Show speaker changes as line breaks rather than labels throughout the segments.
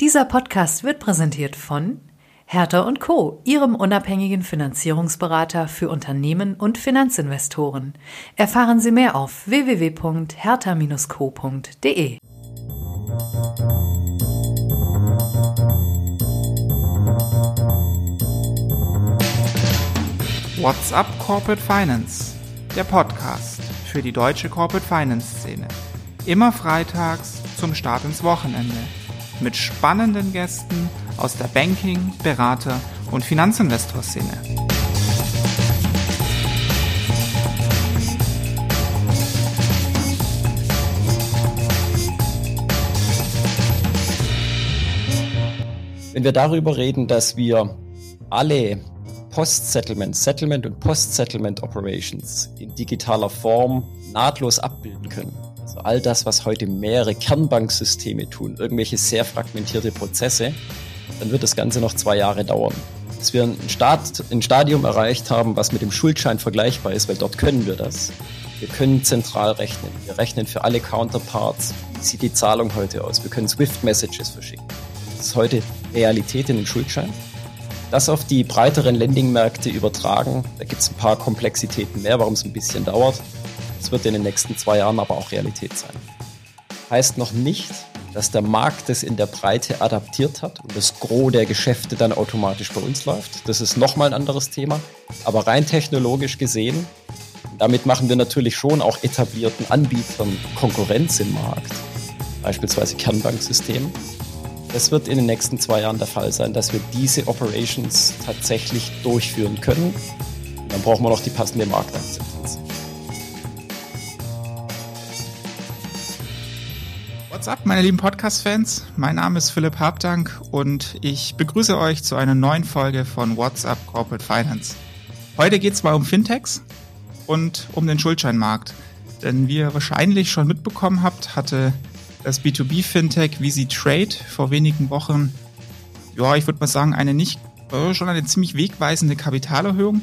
Dieser Podcast wird präsentiert von Hertha und Co., Ihrem unabhängigen Finanzierungsberater für Unternehmen und Finanzinvestoren. Erfahren Sie mehr auf www.hertha-co.de.
What's up Corporate Finance? Der Podcast für die deutsche Corporate Finance Szene. Immer freitags zum Start ins Wochenende. Mit spannenden Gästen aus der Banking-, Berater- und Finanzinvestor-Szene.
Wenn wir darüber reden, dass wir alle Post-Settlement, Settlement und Post-Settlement Operations in digitaler Form nahtlos abbilden können. Also all das, was heute mehrere Kernbanksysteme tun, irgendwelche sehr fragmentierte Prozesse, dann wird das Ganze noch zwei Jahre dauern. Bis wir ein, Start, ein Stadium erreicht haben, was mit dem Schuldschein vergleichbar ist, weil dort können wir das. Wir können zentral rechnen. Wir rechnen für alle Counterparts. Wie sieht die Zahlung heute aus? Wir können Swift-Messages verschicken. Das ist heute Realität in dem Schuldschein. Das auf die breiteren Lending-Märkte übertragen, da gibt es ein paar Komplexitäten mehr, warum es ein bisschen dauert. Es wird in den nächsten zwei Jahren aber auch Realität sein. Heißt noch nicht, dass der Markt es in der Breite adaptiert hat und das Gros der Geschäfte dann automatisch bei uns läuft. Das ist nochmal ein anderes Thema. Aber rein technologisch gesehen, damit machen wir natürlich schon auch etablierten Anbietern Konkurrenz im Markt, beispielsweise Kernbanksystem. Es wird in den nächsten zwei Jahren der Fall sein, dass wir diese Operations tatsächlich durchführen können. Dann brauchen wir noch die passende Marktakzeptanz.
What's up, meine lieben Podcast-Fans? Mein Name ist Philipp Habdank und ich begrüße euch zu einer neuen Folge von What's up Corporate Finance. Heute geht es mal um Fintechs und um den Schuldscheinmarkt. Denn wie ihr wahrscheinlich schon mitbekommen habt, hatte das B2B-Fintech VZ Trade vor wenigen Wochen, ja, ich würde mal sagen, eine nicht, äh, schon eine ziemlich wegweisende Kapitalerhöhung,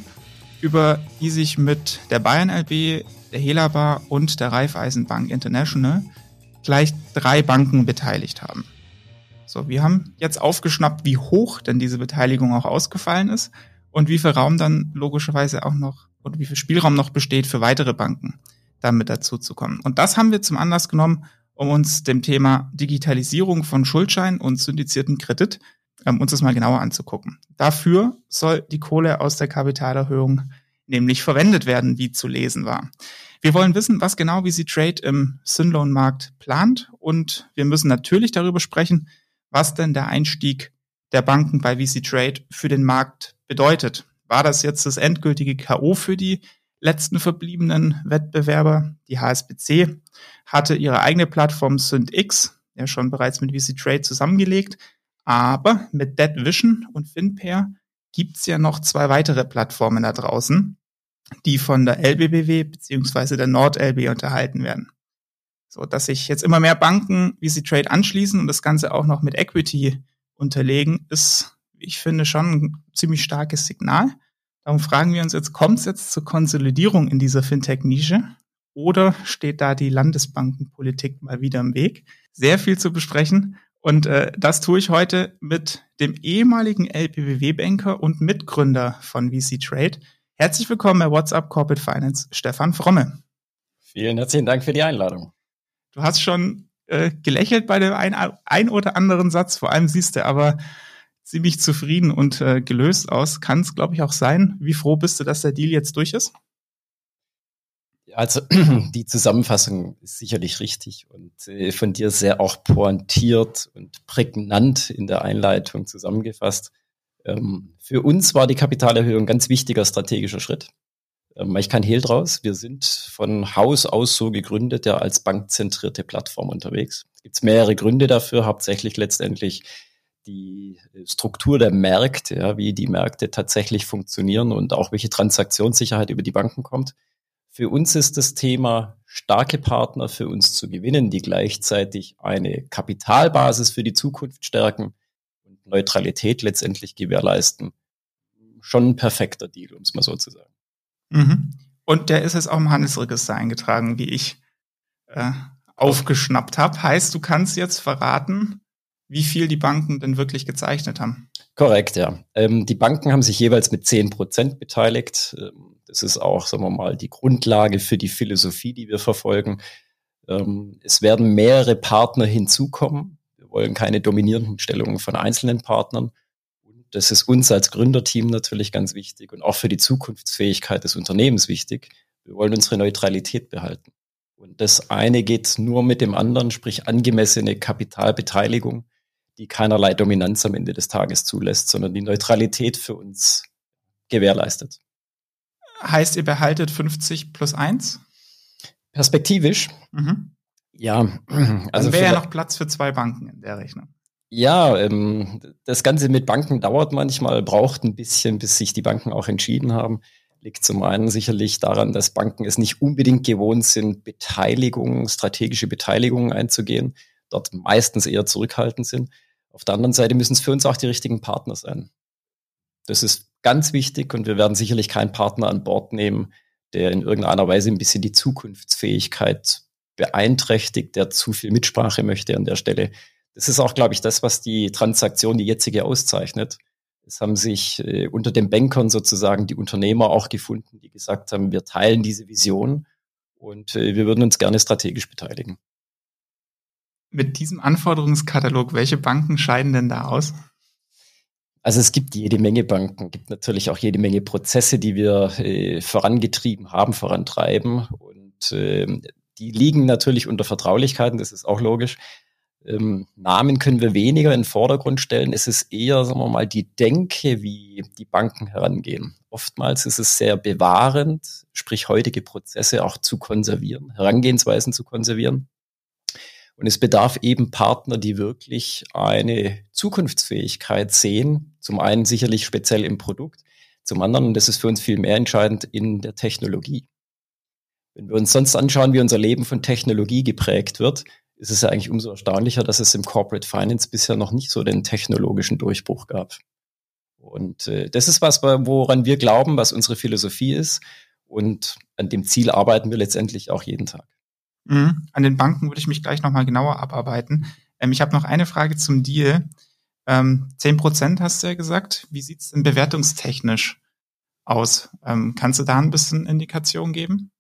über die sich mit der Bayern LB, der Helaba und der Raiffeisenbank International gleich drei Banken beteiligt haben. So, wir haben jetzt aufgeschnappt, wie hoch denn diese Beteiligung auch ausgefallen ist und wie viel Raum dann logischerweise auch noch oder wie viel Spielraum noch besteht für weitere Banken, damit dazu zu kommen. Und das haben wir zum Anlass genommen, um uns dem Thema Digitalisierung von Schuldschein und syndizierten Kredit ähm, uns das mal genauer anzugucken. Dafür soll die Kohle aus der Kapitalerhöhung nämlich verwendet werden, wie zu lesen war. Wir wollen wissen, was genau VC Trade im Synloan-Markt plant. Und wir müssen natürlich darüber sprechen, was denn der Einstieg der Banken bei VC Trade für den Markt bedeutet. War das jetzt das endgültige KO für die letzten verbliebenen Wettbewerber, die HSBC, hatte ihre eigene Plattform SyndX, ja schon bereits mit VC Trade zusammengelegt, aber mit Dead Vision und FinPair gibt's ja noch zwei weitere Plattformen da draußen, die von der LBBW beziehungsweise der NordLB unterhalten werden. So, dass sich jetzt immer mehr Banken VC Trade anschließen und das Ganze auch noch mit Equity unterlegen, ist, ich finde, schon ein ziemlich starkes Signal. Darum fragen wir uns jetzt, kommt es jetzt zur Konsolidierung in dieser Fintech-Nische oder steht da die Landesbankenpolitik mal wieder im Weg? Sehr viel zu besprechen und äh, das tue ich heute mit dem ehemaligen LPBW-Banker und Mitgründer von VC Trade. Herzlich willkommen bei WhatsApp Corporate Finance, Stefan Fromme.
Vielen herzlichen Dank für die Einladung.
Du hast schon äh, gelächelt bei dem ein, ein oder anderen Satz, vor allem siehst du aber ziemlich zufrieden und äh, gelöst aus. Kann es, glaube ich, auch sein. Wie froh bist du, dass der Deal jetzt durch ist?
Also die Zusammenfassung ist sicherlich richtig und äh, von dir sehr auch pointiert und prägnant in der Einleitung zusammengefasst. Ähm, für uns war die Kapitalerhöhung ein ganz wichtiger strategischer Schritt. Ähm, ich kann hehl draus. Wir sind von Haus aus so gegründet, ja als bankzentrierte Plattform unterwegs. Es gibt mehrere Gründe dafür, hauptsächlich letztendlich die Struktur der Märkte, ja, wie die Märkte tatsächlich funktionieren und auch welche Transaktionssicherheit über die Banken kommt. Für uns ist das Thema, starke Partner für uns zu gewinnen, die gleichzeitig eine Kapitalbasis für die Zukunft stärken Neutralität letztendlich gewährleisten. Schon ein perfekter Deal, um es mal so zu sagen.
Mhm. Und der ist jetzt auch im Handelsregister eingetragen, wie ich äh, aufgeschnappt habe. Heißt, du kannst jetzt verraten, wie viel die Banken denn wirklich gezeichnet haben.
Korrekt, ja. Ähm, die Banken haben sich jeweils mit 10 Prozent beteiligt. Ähm, das ist auch, sagen wir mal, die Grundlage für die Philosophie, die wir verfolgen. Ähm, es werden mehrere Partner hinzukommen. Wir wollen keine dominierenden Stellungen von einzelnen Partnern. Und das ist uns als Gründerteam natürlich ganz wichtig und auch für die Zukunftsfähigkeit des Unternehmens wichtig. Wir wollen unsere Neutralität behalten. Und das eine geht nur mit dem anderen, sprich angemessene Kapitalbeteiligung, die keinerlei Dominanz am Ende des Tages zulässt, sondern die Neutralität für uns gewährleistet.
Heißt, ihr behaltet 50 plus 1?
Perspektivisch. Mhm. Ja,
also wäre ja noch Platz für zwei Banken in der Rechnung.
Ja, ähm, das Ganze mit Banken dauert manchmal, braucht ein bisschen, bis sich die Banken auch entschieden haben. Liegt zum einen sicherlich daran, dass Banken es nicht unbedingt gewohnt sind, Beteiligung, strategische Beteiligungen einzugehen, dort meistens eher zurückhaltend sind. Auf der anderen Seite müssen es für uns auch die richtigen Partner sein. Das ist ganz wichtig und wir werden sicherlich keinen Partner an Bord nehmen, der in irgendeiner Weise ein bisschen die Zukunftsfähigkeit beeinträchtigt, der zu viel Mitsprache möchte an der Stelle. Das ist auch, glaube ich, das, was die Transaktion, die jetzige auszeichnet. Es haben sich äh, unter den Bankern sozusagen die Unternehmer auch gefunden, die gesagt haben, wir teilen diese Vision und äh, wir würden uns gerne strategisch beteiligen.
Mit diesem Anforderungskatalog, welche Banken scheiden denn da aus?
Also es gibt jede Menge Banken, gibt natürlich auch jede Menge Prozesse, die wir äh, vorangetrieben haben, vorantreiben. Und äh, die liegen natürlich unter Vertraulichkeiten, das ist auch logisch. Ähm, Namen können wir weniger in den Vordergrund stellen. Es ist eher, sagen wir mal, die Denke, wie die Banken herangehen. Oftmals ist es sehr bewahrend, sprich heutige Prozesse auch zu konservieren, Herangehensweisen zu konservieren. Und es bedarf eben Partner, die wirklich eine Zukunftsfähigkeit sehen. Zum einen sicherlich speziell im Produkt, zum anderen, und das ist für uns viel mehr entscheidend, in der Technologie. Wenn wir uns sonst anschauen, wie unser Leben von Technologie geprägt wird, ist es ja eigentlich umso erstaunlicher, dass es im Corporate Finance bisher noch nicht so den technologischen Durchbruch gab. Und äh, das ist was, woran wir glauben, was unsere Philosophie ist. Und an dem Ziel arbeiten wir letztendlich auch jeden Tag.
Mhm. An den Banken würde ich mich gleich nochmal genauer abarbeiten. Ähm, ich habe noch eine Frage zum Deal. Ähm, 10 Prozent hast du ja gesagt. Wie sieht's denn bewertungstechnisch aus? Ähm, kannst du da ein bisschen Indikation geben?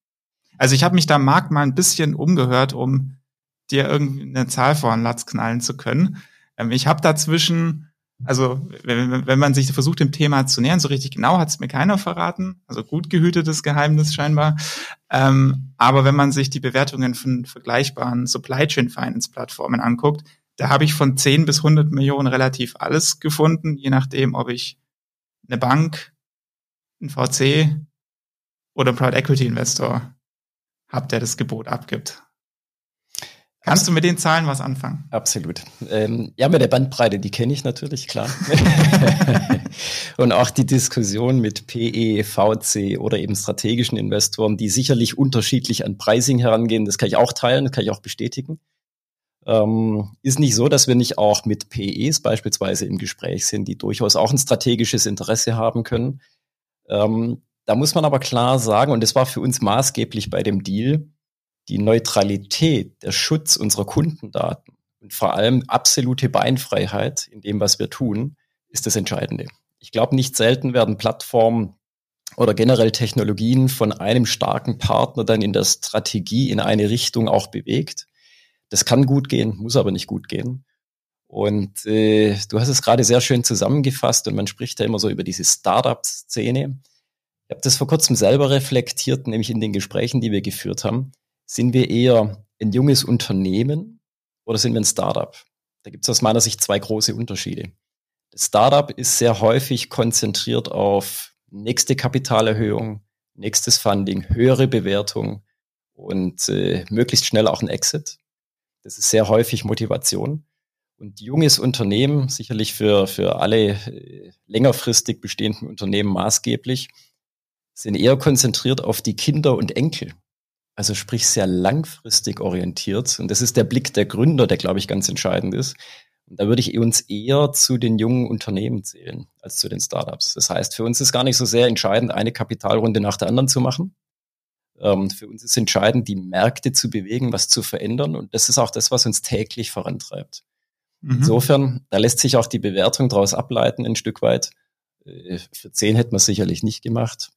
Also ich habe mich da Markt mal ein bisschen umgehört, um dir irgendwie eine Zahl vor den Latz knallen zu können. Ähm, ich habe dazwischen also wenn, wenn man sich versucht, dem Thema zu nähern, so richtig genau hat es mir keiner verraten. Also gut gehütetes Geheimnis scheinbar. Ähm, aber wenn man sich die Bewertungen von vergleichbaren Supply Chain Finance Plattformen anguckt, da habe ich von 10 bis 100 Millionen relativ alles gefunden, je nachdem, ob ich eine Bank, ein VC oder Private Equity Investor habe, der das Gebot abgibt. Kannst du mit den Zahlen was anfangen?
Absolut. Ähm, ja, mit der Bandbreite, die kenne ich natürlich, klar. und auch die Diskussion mit PE, VC oder eben strategischen Investoren, die sicherlich unterschiedlich an Pricing herangehen, das kann ich auch teilen, das kann ich auch bestätigen. Ähm, ist nicht so, dass wir nicht auch mit PEs beispielsweise im Gespräch sind, die durchaus auch ein strategisches Interesse haben können. Ähm, da muss man aber klar sagen, und das war für uns maßgeblich bei dem Deal, die Neutralität, der Schutz unserer Kundendaten und vor allem absolute Beinfreiheit in dem, was wir tun, ist das Entscheidende. Ich glaube, nicht selten werden Plattformen oder generell Technologien von einem starken Partner dann in der Strategie in eine Richtung auch bewegt. Das kann gut gehen, muss aber nicht gut gehen. Und äh, du hast es gerade sehr schön zusammengefasst und man spricht ja immer so über diese Startup-Szene. Ich habe das vor kurzem selber reflektiert, nämlich in den Gesprächen, die wir geführt haben. Sind wir eher ein junges Unternehmen oder sind wir ein Startup? Da gibt es aus meiner Sicht zwei große Unterschiede. Das Startup ist sehr häufig konzentriert auf nächste Kapitalerhöhung, nächstes Funding, höhere Bewertung und äh, möglichst schnell auch ein Exit. Das ist sehr häufig Motivation. Und junges Unternehmen, sicherlich für, für alle äh, längerfristig bestehenden Unternehmen maßgeblich, sind eher konzentriert auf die Kinder und Enkel also sprich sehr langfristig orientiert. Und das ist der Blick der Gründer, der, glaube ich, ganz entscheidend ist. Und da würde ich uns eher zu den jungen Unternehmen zählen als zu den Startups. Das heißt, für uns ist gar nicht so sehr entscheidend, eine Kapitalrunde nach der anderen zu machen. Ähm, für uns ist entscheidend, die Märkte zu bewegen, was zu verändern. Und das ist auch das, was uns täglich vorantreibt. Mhm. Insofern, da lässt sich auch die Bewertung daraus ableiten, ein Stück weit. Äh, für 10 hätte man sicherlich nicht gemacht.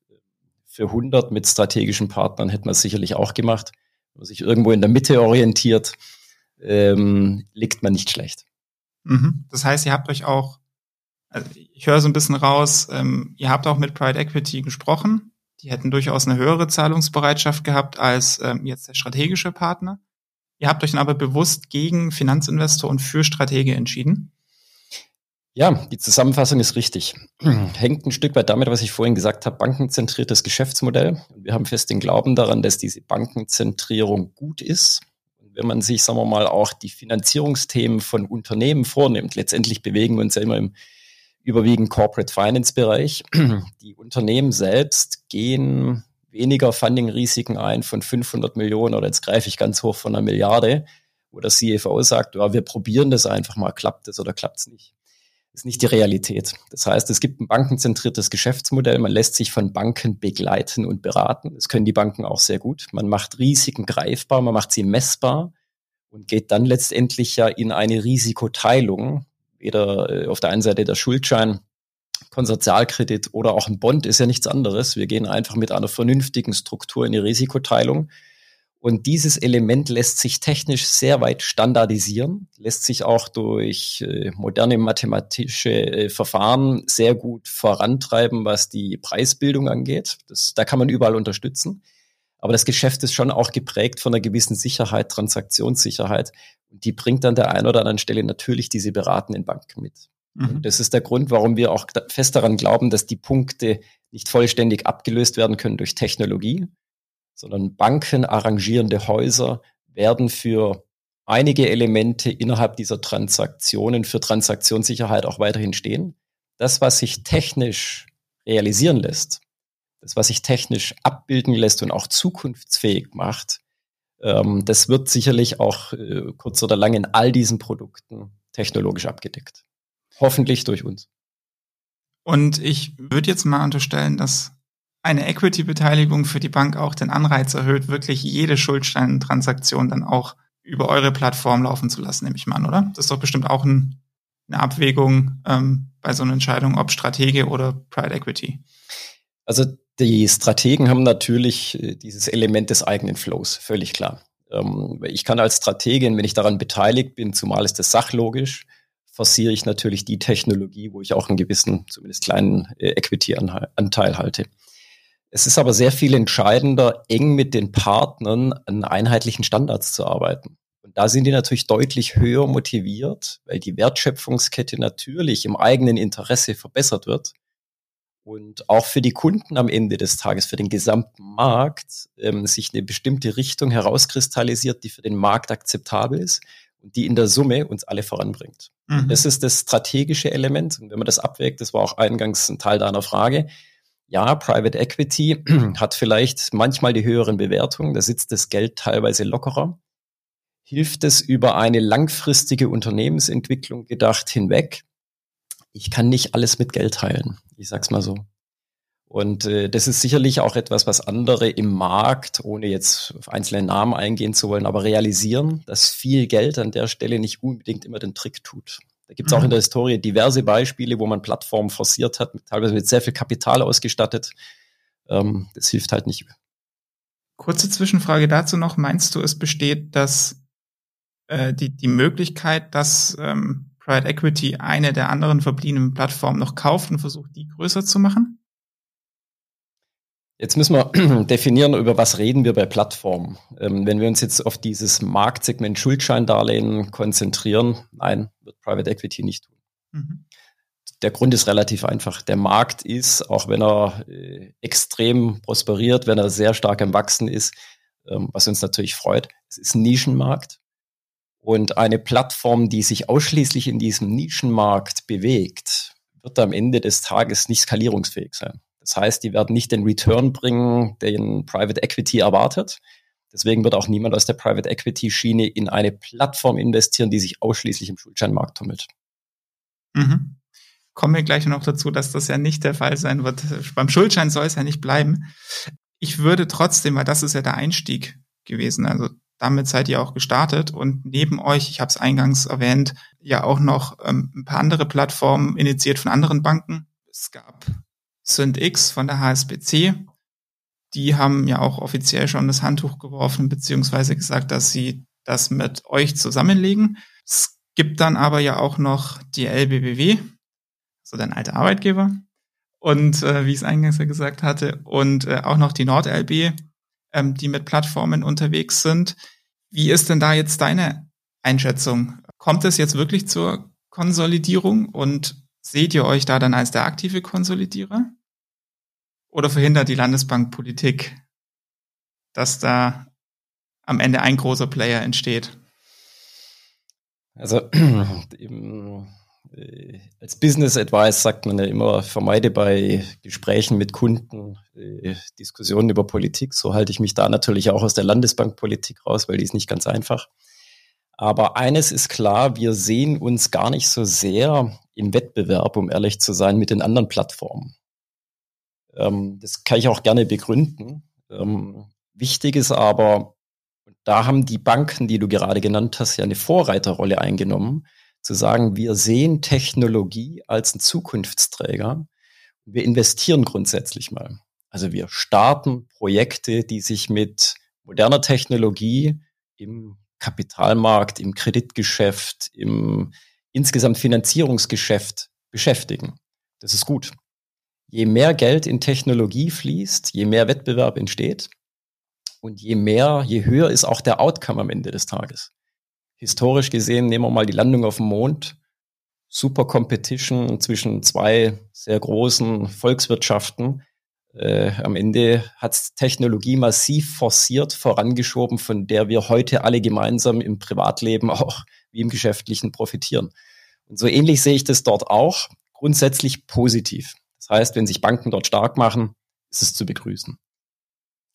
Für 100 mit strategischen Partnern hätte man sicherlich auch gemacht. Wenn man sich irgendwo in der Mitte orientiert, ähm, liegt man nicht schlecht.
Mhm. Das heißt, ihr habt euch auch, also ich höre so ein bisschen raus, ähm, ihr habt auch mit Pride Equity gesprochen. Die hätten durchaus eine höhere Zahlungsbereitschaft gehabt als ähm, jetzt der strategische Partner. Ihr habt euch dann aber bewusst gegen Finanzinvestor und für Stratege entschieden.
Ja, die Zusammenfassung ist richtig. Hängt ein Stück weit damit, was ich vorhin gesagt habe, bankenzentriertes Geschäftsmodell. Wir haben fest den Glauben daran, dass diese Bankenzentrierung gut ist. wenn man sich, sagen wir mal, auch die Finanzierungsthemen von Unternehmen vornimmt, letztendlich bewegen wir uns ja immer im überwiegend Corporate Finance Bereich. Die Unternehmen selbst gehen weniger Funding-Risiken ein von 500 Millionen oder jetzt greife ich ganz hoch von einer Milliarde, wo der CFO sagt, ja, wir probieren das einfach mal, klappt es oder klappt es nicht. Ist nicht die Realität. Das heißt, es gibt ein bankenzentriertes Geschäftsmodell. Man lässt sich von Banken begleiten und beraten. Das können die Banken auch sehr gut. Man macht Risiken greifbar, man macht sie messbar und geht dann letztendlich ja in eine Risikoteilung. Weder äh, auf der einen Seite der Schuldschein Konsortialkredit oder auch ein Bond ist ja nichts anderes. Wir gehen einfach mit einer vernünftigen Struktur in die Risikoteilung. Und dieses Element lässt sich technisch sehr weit standardisieren, lässt sich auch durch äh, moderne mathematische äh, Verfahren sehr gut vorantreiben, was die Preisbildung angeht. Das, da kann man überall unterstützen. Aber das Geschäft ist schon auch geprägt von einer gewissen Sicherheit, Transaktionssicherheit. Und die bringt an der einen oder anderen Stelle natürlich diese beratenden Banken mit. Mhm. Das ist der Grund, warum wir auch fest daran glauben, dass die Punkte nicht vollständig abgelöst werden können durch Technologie, sondern Banken, arrangierende Häuser werden für einige Elemente innerhalb dieser Transaktionen für Transaktionssicherheit auch weiterhin stehen. Das, was sich technisch realisieren lässt, das, was sich technisch abbilden lässt und auch zukunftsfähig macht, ähm, das wird sicherlich auch äh, kurz oder lang in all diesen Produkten technologisch abgedeckt. Hoffentlich durch uns.
Und ich würde jetzt mal unterstellen, dass eine Equity-Beteiligung für die Bank auch den Anreiz erhöht, wirklich jede Schuldscheintransaktion dann auch über eure Plattform laufen zu lassen, nehme ich mal an, oder? Das ist doch bestimmt auch ein, eine Abwägung ähm, bei so einer Entscheidung, ob Stratege oder Private Equity.
Also die Strategen haben natürlich äh, dieses Element des eigenen Flows, völlig klar. Ähm, ich kann als Strategin, wenn ich daran beteiligt bin, zumal ist das sachlogisch, forciere ich natürlich die Technologie, wo ich auch einen gewissen, zumindest kleinen äh, Equity-Anteil halte. Es ist aber sehr viel entscheidender, eng mit den Partnern an einheitlichen Standards zu arbeiten. Und da sind die natürlich deutlich höher motiviert, weil die Wertschöpfungskette natürlich im eigenen Interesse verbessert wird und auch für die Kunden am Ende des Tages, für den gesamten Markt, ähm, sich eine bestimmte Richtung herauskristallisiert, die für den Markt akzeptabel ist und die in der Summe uns alle voranbringt. Mhm. Das ist das strategische Element. Und wenn man das abwägt, das war auch eingangs ein Teil deiner Frage. Ja, Private Equity hat vielleicht manchmal die höheren Bewertungen, da sitzt das Geld teilweise lockerer. Hilft es über eine langfristige Unternehmensentwicklung gedacht hinweg? Ich kann nicht alles mit Geld teilen. Ich sag's mal so. Und äh, das ist sicherlich auch etwas, was andere im Markt, ohne jetzt auf einzelne Namen eingehen zu wollen, aber realisieren, dass viel Geld an der Stelle nicht unbedingt immer den Trick tut. Da gibt es mhm. auch in der Historie diverse Beispiele, wo man Plattformen forciert hat, teilweise mit sehr viel Kapital ausgestattet. Ähm, das hilft halt nicht.
Kurze Zwischenfrage dazu noch. Meinst du, es besteht dass äh, die, die Möglichkeit, dass ähm, Private Equity eine der anderen verbliebenen Plattformen noch kauft und versucht, die größer zu machen?
Jetzt müssen wir definieren, über was reden wir bei Plattformen. Ähm, wenn wir uns jetzt auf dieses Marktsegment Schuldscheindarlehen konzentrieren, nein, wird Private Equity nicht tun. Mhm. Der Grund ist relativ einfach. Der Markt ist, auch wenn er äh, extrem prosperiert, wenn er sehr stark im Wachsen ist, ähm, was uns natürlich freut, es ist ein Nischenmarkt. Und eine Plattform, die sich ausschließlich in diesem Nischenmarkt bewegt, wird am Ende des Tages nicht skalierungsfähig sein. Das heißt, die werden nicht den Return bringen, den Private Equity erwartet. Deswegen wird auch niemand aus der Private Equity Schiene in eine Plattform investieren, die sich ausschließlich im Schuldscheinmarkt tummelt.
Mhm. Kommen wir gleich noch dazu, dass das ja nicht der Fall sein wird. Beim Schuldschein soll es ja nicht bleiben. Ich würde trotzdem, weil das ist ja der Einstieg gewesen, also damit seid ihr auch gestartet und neben euch, ich habe es eingangs erwähnt, ja auch noch ähm, ein paar andere Plattformen initiiert von anderen Banken. Es gab SyndX von der HSBC. Die haben ja auch offiziell schon das Handtuch geworfen, beziehungsweise gesagt, dass sie das mit euch zusammenlegen. Es gibt dann aber ja auch noch die LBBW, so dein alter Arbeitgeber. Und äh, wie ich es eingangs ja gesagt hatte, und äh, auch noch die NordLB, ähm, die mit Plattformen unterwegs sind. Wie ist denn da jetzt deine Einschätzung? Kommt es jetzt wirklich zur Konsolidierung und seht ihr euch da dann als der aktive Konsolidierer? Oder verhindert die Landesbankpolitik, dass da am Ende ein großer Player entsteht?
Also äh, als Business Advice sagt man ja immer, vermeide bei Gesprächen mit Kunden äh, Diskussionen über Politik. So halte ich mich da natürlich auch aus der Landesbankpolitik raus, weil die ist nicht ganz einfach. Aber eines ist klar, wir sehen uns gar nicht so sehr im Wettbewerb, um ehrlich zu sein, mit den anderen Plattformen. Ähm, das kann ich auch gerne begründen. Ähm, wichtig ist aber, da haben die Banken, die du gerade genannt hast, ja eine Vorreiterrolle eingenommen, zu sagen, wir sehen Technologie als einen Zukunftsträger. Wir investieren grundsätzlich mal. Also wir starten Projekte, die sich mit moderner Technologie im Kapitalmarkt, im Kreditgeschäft, im insgesamt Finanzierungsgeschäft beschäftigen. Das ist gut. Je mehr Geld in Technologie fließt, je mehr Wettbewerb entsteht und je mehr, je höher ist auch der Outcome am Ende des Tages historisch gesehen, nehmen wir mal die Landung auf dem Mond, super Competition zwischen zwei sehr großen Volkswirtschaften. Äh, am Ende hat Technologie massiv forciert, vorangeschoben, von der wir heute alle gemeinsam im Privatleben auch wie im Geschäftlichen profitieren. Und so ähnlich sehe ich das dort auch, grundsätzlich positiv. Das heißt, wenn sich Banken dort stark machen, ist es zu begrüßen.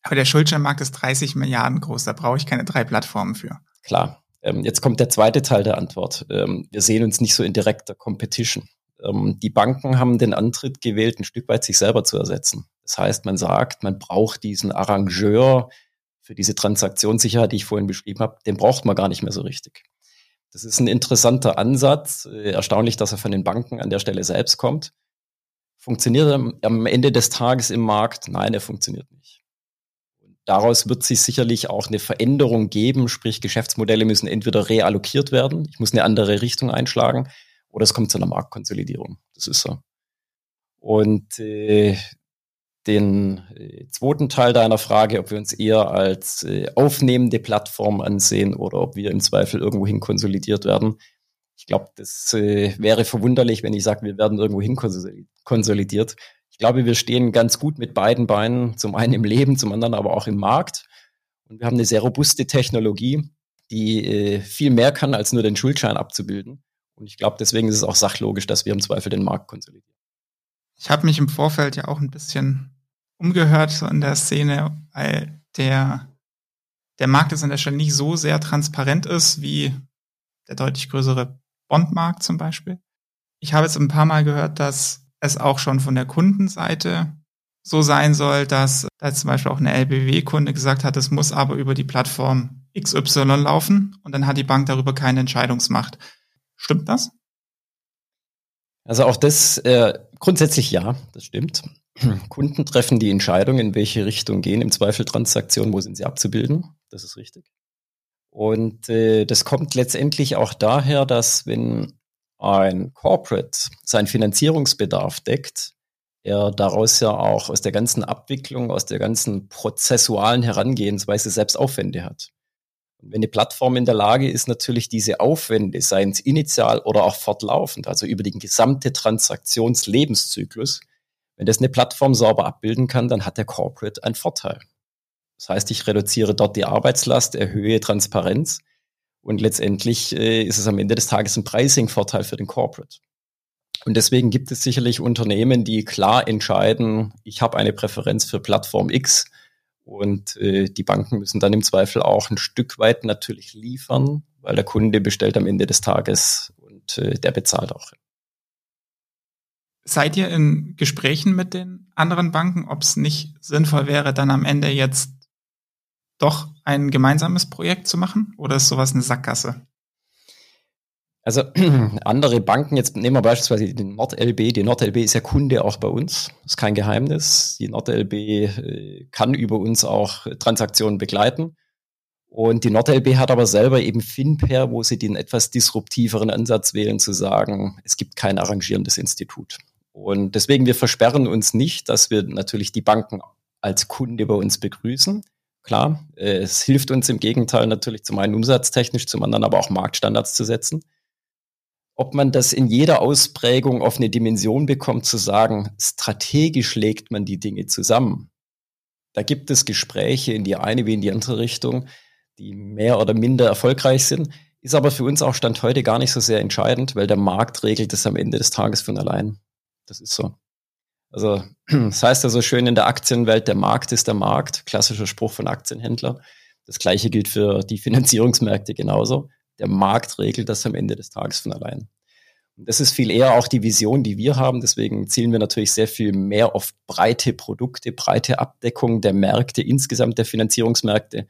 Aber der Schuldscheinmarkt ist 30 Milliarden groß, da brauche ich keine drei Plattformen für.
Klar, ähm, jetzt kommt der zweite Teil der Antwort. Ähm, wir sehen uns nicht so in direkter Competition. Ähm, die Banken haben den Antritt gewählt, ein Stück weit sich selber zu ersetzen. Das heißt, man sagt, man braucht diesen Arrangeur für diese Transaktionssicherheit, die ich vorhin beschrieben habe, den braucht man gar nicht mehr so richtig. Das ist ein interessanter Ansatz. Äh, erstaunlich, dass er von den Banken an der Stelle selbst kommt. Funktioniert er am Ende des Tages im Markt? Nein, er funktioniert nicht daraus wird sich sicherlich auch eine Veränderung geben, sprich Geschäftsmodelle müssen entweder reallokiert werden, ich muss eine andere Richtung einschlagen, oder es kommt zu einer Marktkonsolidierung. Das ist so. Und äh, den äh, zweiten Teil deiner Frage, ob wir uns eher als äh, aufnehmende Plattform ansehen oder ob wir im Zweifel irgendwohin konsolidiert werden. Ich glaube, das äh, wäre verwunderlich, wenn ich sage, wir werden irgendwohin konsolidiert. Ich glaube, wir stehen ganz gut mit beiden Beinen, zum einen im Leben, zum anderen aber auch im Markt. Und wir haben eine sehr robuste Technologie, die äh, viel mehr kann, als nur den Schuldschein abzubilden. Und ich glaube, deswegen ist es auch sachlogisch, dass wir im Zweifel den Markt konsolidieren.
Ich habe mich im Vorfeld ja auch ein bisschen umgehört so in der Szene, weil der, der Markt ist an der Stelle nicht so sehr transparent ist wie der deutlich größere Bondmarkt zum Beispiel. Ich habe jetzt ein paar Mal gehört, dass es auch schon von der Kundenseite so sein soll, dass da zum Beispiel auch eine LBW-Kunde gesagt hat, es muss aber über die Plattform XY laufen und dann hat die Bank darüber keine Entscheidungsmacht. Stimmt das?
Also auch das äh, grundsätzlich ja, das stimmt. Kunden treffen die Entscheidung, in welche Richtung gehen, im Zweifel Transaktionen, wo sind sie abzubilden. Das ist richtig. Und äh, das kommt letztendlich auch daher, dass wenn ein Corporate seinen Finanzierungsbedarf deckt, er daraus ja auch aus der ganzen Abwicklung, aus der ganzen prozessualen Herangehensweise selbst Aufwände hat. Und wenn die Plattform in der Lage ist, natürlich diese Aufwände, seien es initial oder auch fortlaufend, also über den gesamte Transaktionslebenszyklus, wenn das eine Plattform sauber abbilden kann, dann hat der Corporate einen Vorteil. Das heißt, ich reduziere dort die Arbeitslast, erhöhe Transparenz und letztendlich äh, ist es am Ende des Tages ein Pricing-Vorteil für den Corporate. Und deswegen gibt es sicherlich Unternehmen, die klar entscheiden, ich habe eine Präferenz für Plattform X und äh, die Banken müssen dann im Zweifel auch ein Stück weit natürlich liefern, weil der Kunde bestellt am Ende des Tages und äh, der bezahlt auch.
Seid ihr in Gesprächen mit den anderen Banken, ob es nicht sinnvoll wäre, dann am Ende jetzt doch ein gemeinsames Projekt zu machen oder ist sowas eine Sackgasse?
Also andere Banken, jetzt nehmen wir beispielsweise die NordLB. Die NordLB ist ja Kunde auch bei uns. Ist kein Geheimnis. Die NordLB äh, kann über uns auch Transaktionen begleiten. Und die NordLB hat aber selber eben FinPair, wo sie den etwas disruptiveren Ansatz wählen, zu sagen, es gibt kein arrangierendes Institut. Und deswegen, wir versperren uns nicht, dass wir natürlich die Banken als Kunde bei uns begrüßen. Klar, äh, es hilft uns im Gegenteil natürlich zum einen umsatztechnisch, zum anderen aber auch Marktstandards zu setzen. Ob man das in jeder Ausprägung auf eine Dimension bekommt, zu sagen, strategisch legt man die Dinge zusammen. Da gibt es Gespräche in die eine wie in die andere Richtung, die mehr oder minder erfolgreich sind, ist aber für uns auch Stand heute gar nicht so sehr entscheidend, weil der Markt regelt es am Ende des Tages von allein. Das ist so. Also, das heißt ja so schön in der Aktienwelt, der Markt ist der Markt, klassischer Spruch von Aktienhändler. Das gleiche gilt für die Finanzierungsmärkte genauso. Der Markt regelt das am Ende des Tages von allein. Und das ist viel eher auch die Vision, die wir haben. Deswegen zielen wir natürlich sehr viel mehr auf breite Produkte, breite Abdeckung der Märkte, insgesamt der Finanzierungsmärkte.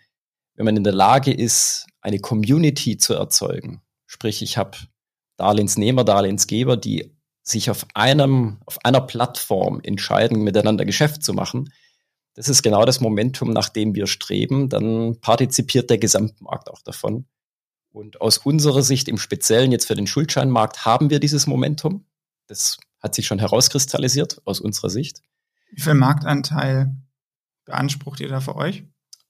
Wenn man in der Lage ist, eine Community zu erzeugen, sprich, ich habe Darlehensnehmer, Darlehensgeber, die sich auf einem, auf einer Plattform entscheiden, miteinander Geschäft zu machen, das ist genau das Momentum, nach dem wir streben. Dann partizipiert der Gesamtmarkt auch davon. Und aus unserer Sicht im Speziellen jetzt für den Schuldscheinmarkt haben wir dieses Momentum. Das hat sich schon herauskristallisiert aus unserer Sicht.
Wie viel Marktanteil beansprucht ihr da für euch?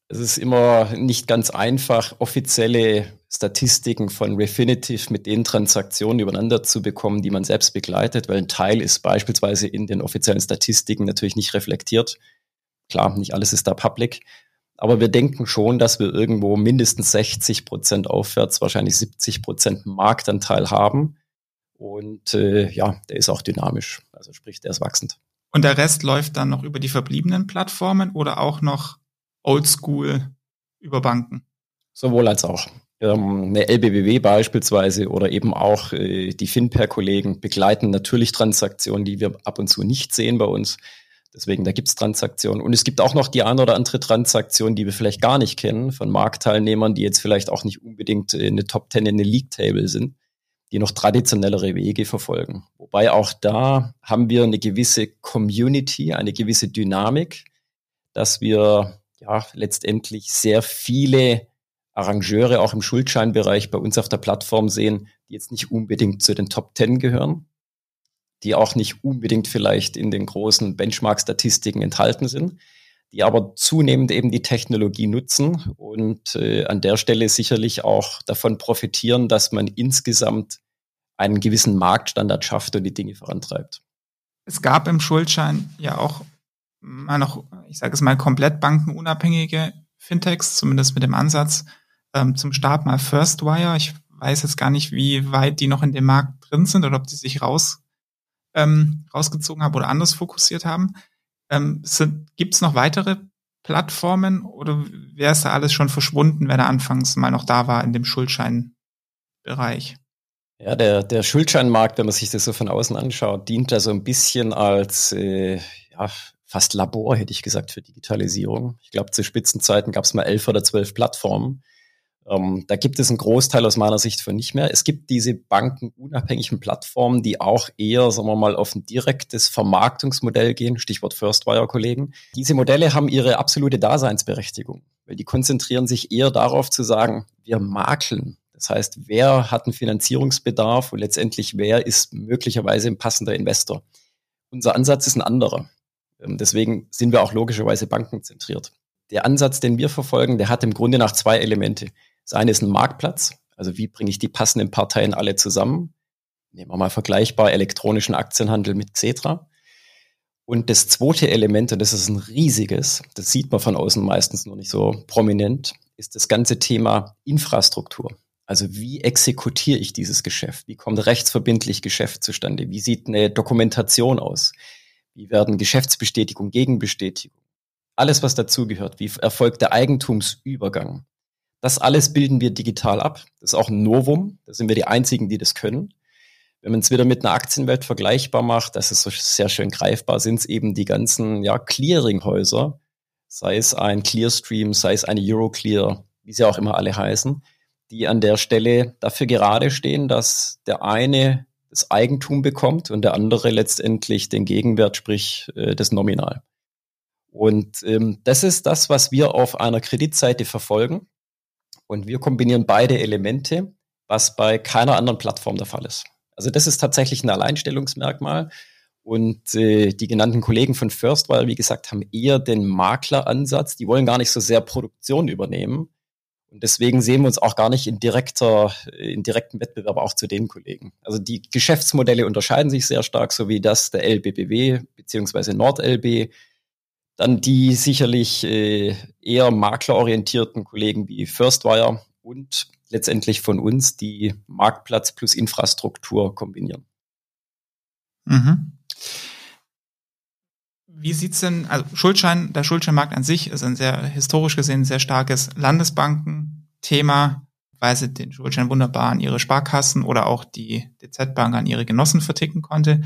Es ist immer nicht ganz einfach, offizielle Statistiken von Refinitiv mit den Transaktionen übereinander zu bekommen, die man selbst begleitet, weil ein Teil ist beispielsweise in den offiziellen Statistiken natürlich nicht reflektiert. Klar, nicht alles ist da public. Aber wir denken schon, dass wir irgendwo mindestens 60 Prozent aufwärts, wahrscheinlich 70 Prozent Marktanteil haben. Und äh, ja, der ist auch dynamisch. Also sprich, der ist wachsend.
Und der Rest läuft dann noch über die verbliebenen Plattformen oder auch noch oldschool über Banken?
Sowohl als auch. Ähm, eine LBBW beispielsweise oder eben auch äh, die FinPair-Kollegen begleiten natürlich Transaktionen, die wir ab und zu nicht sehen bei uns. Deswegen, da gibt es Transaktionen. Und es gibt auch noch die eine oder andere Transaktion, die wir vielleicht gar nicht kennen, von Marktteilnehmern, die jetzt vielleicht auch nicht unbedingt in eine Top 10 in eine League Table sind, die noch traditionellere Wege verfolgen. Wobei auch da haben wir eine gewisse Community, eine gewisse Dynamik, dass wir ja letztendlich sehr viele Arrangeure auch im Schuldscheinbereich bei uns auf der Plattform sehen, die jetzt nicht unbedingt zu den Top 10 gehören, die auch nicht unbedingt vielleicht in den großen Benchmark-Statistiken enthalten sind, die aber zunehmend eben die Technologie nutzen und äh, an der Stelle sicherlich auch davon profitieren, dass man insgesamt einen gewissen Marktstandard schafft und die Dinge vorantreibt.
Es gab im Schuldschein ja auch mal noch, ich sage es mal, komplett bankenunabhängige Fintechs, zumindest mit dem Ansatz ähm, zum Start mal Firstwire. Ich weiß jetzt gar nicht, wie weit die noch in dem Markt drin sind oder ob die sich raus ähm, rausgezogen haben oder anders fokussiert haben. Ähm, Gibt es noch weitere Plattformen oder wäre es da alles schon verschwunden, wenn er anfangs mal noch da war in dem Schuldscheinbereich?
Ja, der, der Schuldscheinmarkt, wenn man sich das so von außen anschaut, dient da so ein bisschen als äh, ja, fast Labor, hätte ich gesagt, für Digitalisierung. Ich glaube, zu Spitzenzeiten gab es mal elf oder zwölf Plattformen. Ähm, da gibt es einen Großteil aus meiner Sicht von nicht mehr. Es gibt diese bankenunabhängigen Plattformen, die auch eher, sagen wir mal, auf ein direktes Vermarktungsmodell gehen, Stichwort Firstwire-Kollegen. Diese Modelle haben ihre absolute Daseinsberechtigung, weil die konzentrieren sich eher darauf zu sagen, wir makeln. Das heißt, wer hat einen Finanzierungsbedarf und letztendlich wer ist möglicherweise ein passender Investor. Unser Ansatz ist ein anderer. Ähm, deswegen sind wir auch logischerweise bankenzentriert. Der Ansatz, den wir verfolgen, der hat im Grunde nach zwei Elemente. Das eine ist ein Marktplatz. Also wie bringe ich die passenden Parteien alle zusammen? Nehmen wir mal vergleichbar elektronischen Aktienhandel mit Xetra. Und das zweite Element, und das ist ein riesiges, das sieht man von außen meistens noch nicht so prominent, ist das ganze Thema Infrastruktur. Also wie exekutiere ich dieses Geschäft? Wie kommt rechtsverbindlich Geschäft zustande? Wie sieht eine Dokumentation aus? Wie werden Geschäftsbestätigung, Gegenbestätigung? Alles, was dazugehört. Wie erfolgt der Eigentumsübergang? Das alles bilden wir digital ab. Das ist auch ein Novum. Da sind wir die Einzigen, die das können. Wenn man es wieder mit einer Aktienwelt vergleichbar macht, das ist so sehr schön greifbar, sind es eben die ganzen ja, Clearinghäuser, sei es ein Clearstream, sei es eine Euroclear, wie sie auch immer alle heißen, die an der Stelle dafür gerade stehen, dass der eine das Eigentum bekommt und der andere letztendlich den Gegenwert, sprich äh, das Nominal. Und ähm, das ist das, was wir auf einer Kreditseite verfolgen. Und wir kombinieren beide Elemente, was bei keiner anderen Plattform der Fall ist. Also das ist tatsächlich ein Alleinstellungsmerkmal. Und äh, die genannten Kollegen von Firstwire, wie gesagt, haben eher den Makleransatz. Die wollen gar nicht so sehr Produktion übernehmen, und deswegen sehen wir uns auch gar nicht in direkter, in direktem Wettbewerb auch zu den Kollegen. Also die Geschäftsmodelle unterscheiden sich sehr stark, so wie das der LBBW beziehungsweise NordLB. Dann die sicherlich äh, eher maklerorientierten Kollegen wie Firstwire und letztendlich von uns, die Marktplatz plus Infrastruktur kombinieren.
Mhm. Wie sieht's denn, also Schuldschein, der Schuldscheinmarkt an sich ist ein sehr historisch gesehen sehr starkes Landesbanken-Thema, weil sie den Schuldschein wunderbar an ihre Sparkassen oder auch die DZ-Bank an ihre Genossen verticken konnte.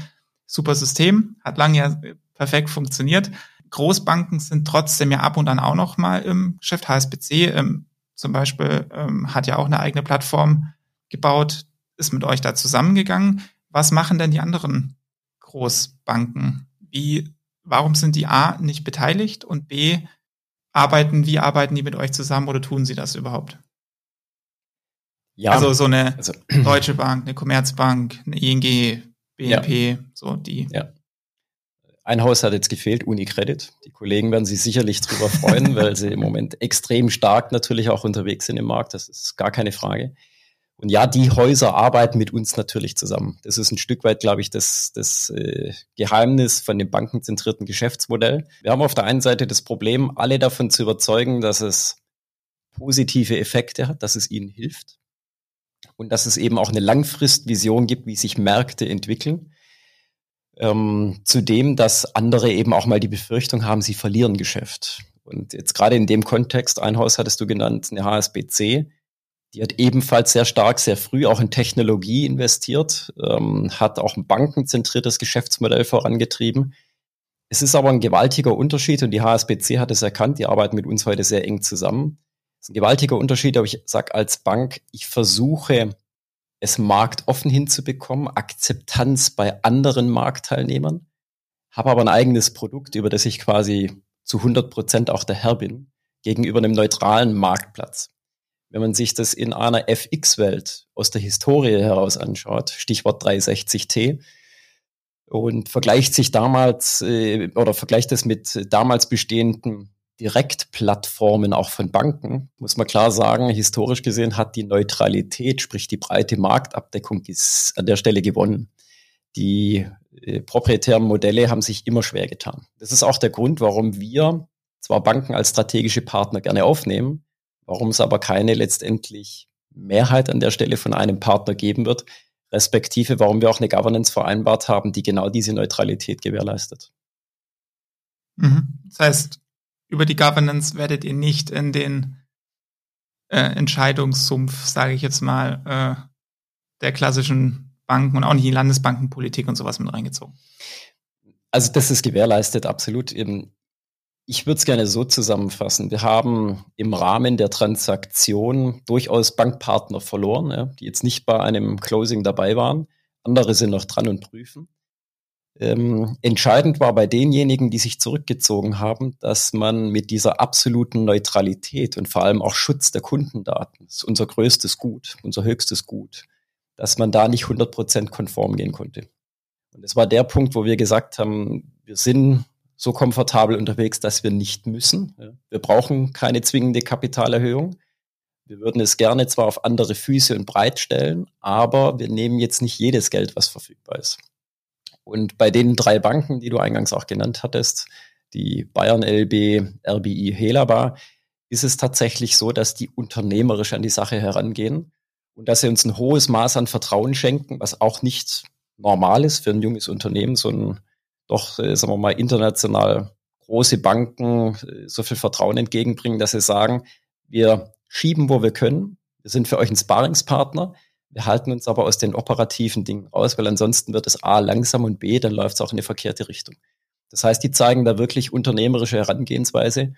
Super System, hat lange ja perfekt funktioniert. Großbanken sind trotzdem ja ab und an auch noch mal im Geschäft. HSBC ähm, zum Beispiel ähm, hat ja auch eine eigene Plattform gebaut, ist mit euch da zusammengegangen. Was machen denn die anderen Großbanken? Wie warum sind die A nicht beteiligt und B arbeiten, wie arbeiten die mit euch zusammen oder tun sie das überhaupt? Ja, also so eine also, Deutsche Bank, eine Commerzbank, eine ING, BNP, ja. so die. Ja.
Ein Haus hat jetzt gefehlt, Unicredit. Die Kollegen werden sich sicherlich drüber freuen, weil sie im Moment extrem stark natürlich auch unterwegs sind im Markt. Das ist gar keine Frage. Und ja, die Häuser arbeiten mit uns natürlich zusammen. Das ist ein Stück weit, glaube ich, das, das äh, Geheimnis von dem bankenzentrierten Geschäftsmodell. Wir haben auf der einen Seite das Problem, alle davon zu überzeugen, dass es positive Effekte hat, dass es ihnen hilft und dass es eben auch eine Langfristvision gibt, wie sich Märkte entwickeln. Ähm, zudem, dass andere eben auch mal die Befürchtung haben, sie verlieren Geschäft. Und jetzt gerade in dem Kontext, ein Haus hattest du genannt, eine HSBC, die hat ebenfalls sehr stark, sehr früh auch in Technologie investiert, ähm, hat auch ein bankenzentriertes Geschäftsmodell vorangetrieben. Es ist aber ein gewaltiger Unterschied und die HSBC hat es erkannt, die arbeiten mit uns heute sehr eng zusammen. Es ist ein gewaltiger Unterschied, aber ich sage als Bank, ich versuche es marktoffen hinzubekommen, Akzeptanz bei anderen Marktteilnehmern, habe aber ein eigenes Produkt, über das ich quasi zu 100 Prozent auch der Herr bin, gegenüber einem neutralen Marktplatz. Wenn man sich das in einer FX-Welt aus der Historie heraus anschaut, Stichwort 360T, und vergleicht sich damals äh, oder vergleicht es mit damals bestehenden Direktplattformen auch von Banken, muss man klar sagen, historisch gesehen hat die Neutralität, sprich die breite Marktabdeckung an der Stelle gewonnen. Die äh, proprietären Modelle haben sich immer schwer getan. Das ist auch der Grund, warum wir zwar Banken als strategische Partner gerne aufnehmen, warum es aber keine letztendlich Mehrheit an der Stelle von einem Partner geben wird, respektive warum wir auch eine Governance vereinbart haben, die genau diese Neutralität gewährleistet.
Mhm. Das heißt, über die Governance werdet ihr nicht in den äh, Entscheidungssumpf, sage ich jetzt mal, äh, der klassischen Banken und auch nicht die Landesbankenpolitik und sowas mit reingezogen.
Also das ist gewährleistet, absolut. Ich würde es gerne so zusammenfassen. Wir haben im Rahmen der Transaktion durchaus Bankpartner verloren, ja, die jetzt nicht bei einem Closing dabei waren. Andere sind noch dran und prüfen. Ähm, entscheidend war bei denjenigen, die sich zurückgezogen haben, dass man mit dieser absoluten Neutralität und vor allem auch Schutz der Kundendaten, das ist unser größtes Gut, unser höchstes Gut, dass man da nicht 100% konform gehen konnte. Und das war der Punkt, wo wir gesagt haben, wir sind so komfortabel unterwegs, dass wir nicht müssen. Wir brauchen keine zwingende Kapitalerhöhung. Wir würden es gerne zwar auf andere Füße und breit stellen, aber wir nehmen jetzt nicht jedes Geld, was verfügbar ist. Und bei den drei Banken, die du eingangs auch genannt hattest, die Bayern LB, RBI, Helaba, ist es tatsächlich so, dass die unternehmerisch an die Sache herangehen und dass sie uns ein hohes Maß an Vertrauen schenken, was auch nicht normal ist für ein junges Unternehmen, so ein doch, äh, sagen wir mal, international große Banken äh, so viel Vertrauen entgegenbringen, dass sie sagen, wir schieben, wo wir können. Wir sind für euch ein Sparingspartner. Wir halten uns aber aus den operativen Dingen raus, weil ansonsten wird es A langsam und B, dann läuft es auch in eine verkehrte Richtung. Das heißt, die zeigen da wirklich unternehmerische Herangehensweise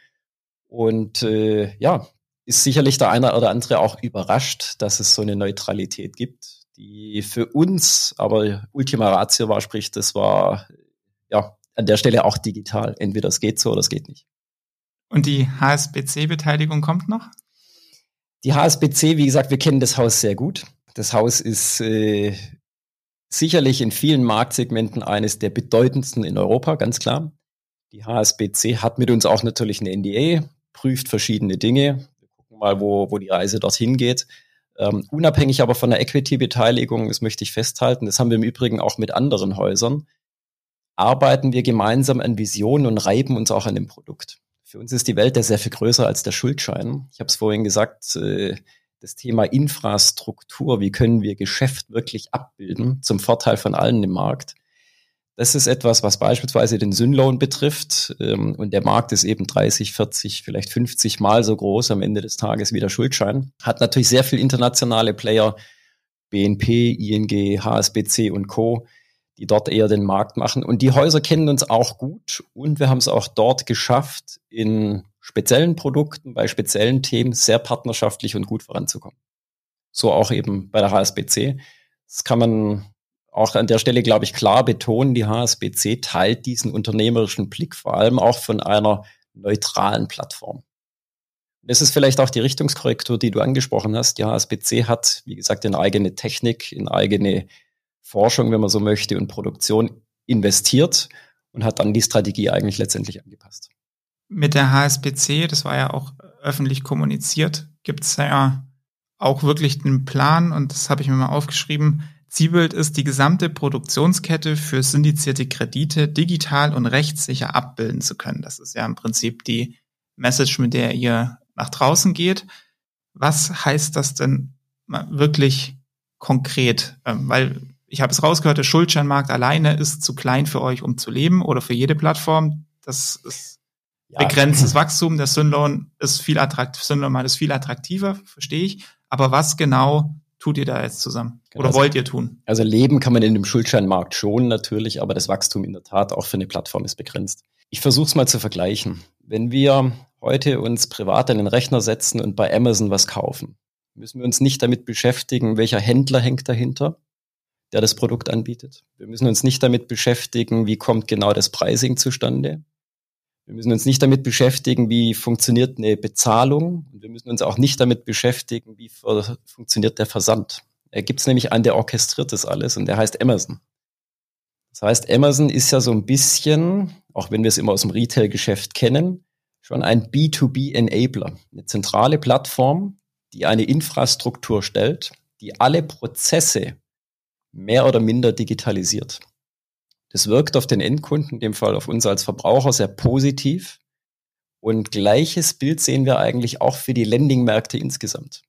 Und äh, ja, ist sicherlich der eine oder andere auch überrascht, dass es so eine Neutralität gibt, die für uns aber Ultima Ratio war, sprich, das war ja an der Stelle auch digital. Entweder es geht so oder es geht nicht.
Und die HSBC-Beteiligung kommt noch?
Die HSBC, wie gesagt, wir kennen das Haus sehr gut. Das Haus ist äh, sicherlich in vielen Marktsegmenten eines der bedeutendsten in Europa, ganz klar. Die HSBC hat mit uns auch natürlich eine NDA, prüft verschiedene Dinge. Wir gucken mal, wo, wo die Reise dorthin geht. Ähm, unabhängig aber von der Equity-Beteiligung, das möchte ich festhalten, das haben wir im Übrigen auch mit anderen Häusern, arbeiten wir gemeinsam an Visionen und reiben uns auch an dem Produkt. Für uns ist die Welt ja sehr viel größer als der Schuldschein. Ich habe es vorhin gesagt, äh, das Thema Infrastruktur, wie können wir Geschäft wirklich abbilden zum Vorteil von allen im Markt. Das ist etwas, was beispielsweise den Synloan betrifft. Ähm, und der Markt ist eben 30, 40, vielleicht 50 Mal so groß am Ende des Tages wie der Schuldschein. Hat natürlich sehr viel internationale Player, BNP, ING, HSBC und Co., die dort eher den Markt machen. Und die Häuser kennen uns auch gut und wir haben es auch dort geschafft, in speziellen Produkten, bei speziellen Themen sehr partnerschaftlich und gut voranzukommen. So auch eben bei der HSBC. Das kann man auch an der Stelle, glaube ich, klar betonen. Die HSBC teilt diesen unternehmerischen Blick vor allem auch von einer neutralen Plattform. Das ist vielleicht auch die Richtungskorrektur, die du angesprochen hast. Die HSBC hat, wie gesagt, in eigene Technik, in eigene Forschung, wenn man so möchte, und Produktion investiert und hat dann die Strategie eigentlich letztendlich angepasst.
Mit der HSBC, das war ja auch öffentlich kommuniziert, gibt es ja auch wirklich einen Plan und das habe ich mir mal aufgeschrieben. Zielbild ist, die gesamte Produktionskette für syndizierte Kredite digital und rechtssicher abbilden zu können. Das ist ja im Prinzip die Message, mit der ihr nach draußen geht. Was heißt das denn wirklich konkret? Ähm, weil ich habe es rausgehört, der Schuldscheinmarkt alleine ist zu klein für euch, um zu leben oder für jede Plattform. Das ist ja. begrenztes Wachstum. Der Synloan ist viel attraktiv, Synloan ist viel attraktiver, verstehe ich. Aber was genau tut ihr da jetzt zusammen? Genau. Oder also, wollt ihr tun?
Also leben kann man in dem Schuldscheinmarkt schon natürlich, aber das Wachstum in der Tat auch für eine Plattform ist begrenzt. Ich versuche es mal zu vergleichen. Wenn wir heute uns privat in den Rechner setzen und bei Amazon was kaufen, müssen wir uns nicht damit beschäftigen, welcher Händler hängt dahinter, der das Produkt anbietet. Wir müssen uns nicht damit beschäftigen, wie kommt genau das Pricing zustande. Wir müssen uns nicht damit beschäftigen, wie funktioniert eine Bezahlung. Und wir müssen uns auch nicht damit beschäftigen, wie funktioniert der Versand. Da gibt es nämlich einen, der orchestriert das alles und der heißt Amazon. Das heißt, Amazon ist ja so ein bisschen, auch wenn wir es immer aus dem Retail-Geschäft kennen, schon ein B2B-Enabler. Eine zentrale Plattform, die eine Infrastruktur stellt, die alle Prozesse mehr oder minder digitalisiert. Das wirkt auf den Endkunden, in dem Fall auf uns als Verbraucher, sehr positiv. Und gleiches Bild sehen wir eigentlich auch für die Lending-Märkte insgesamt.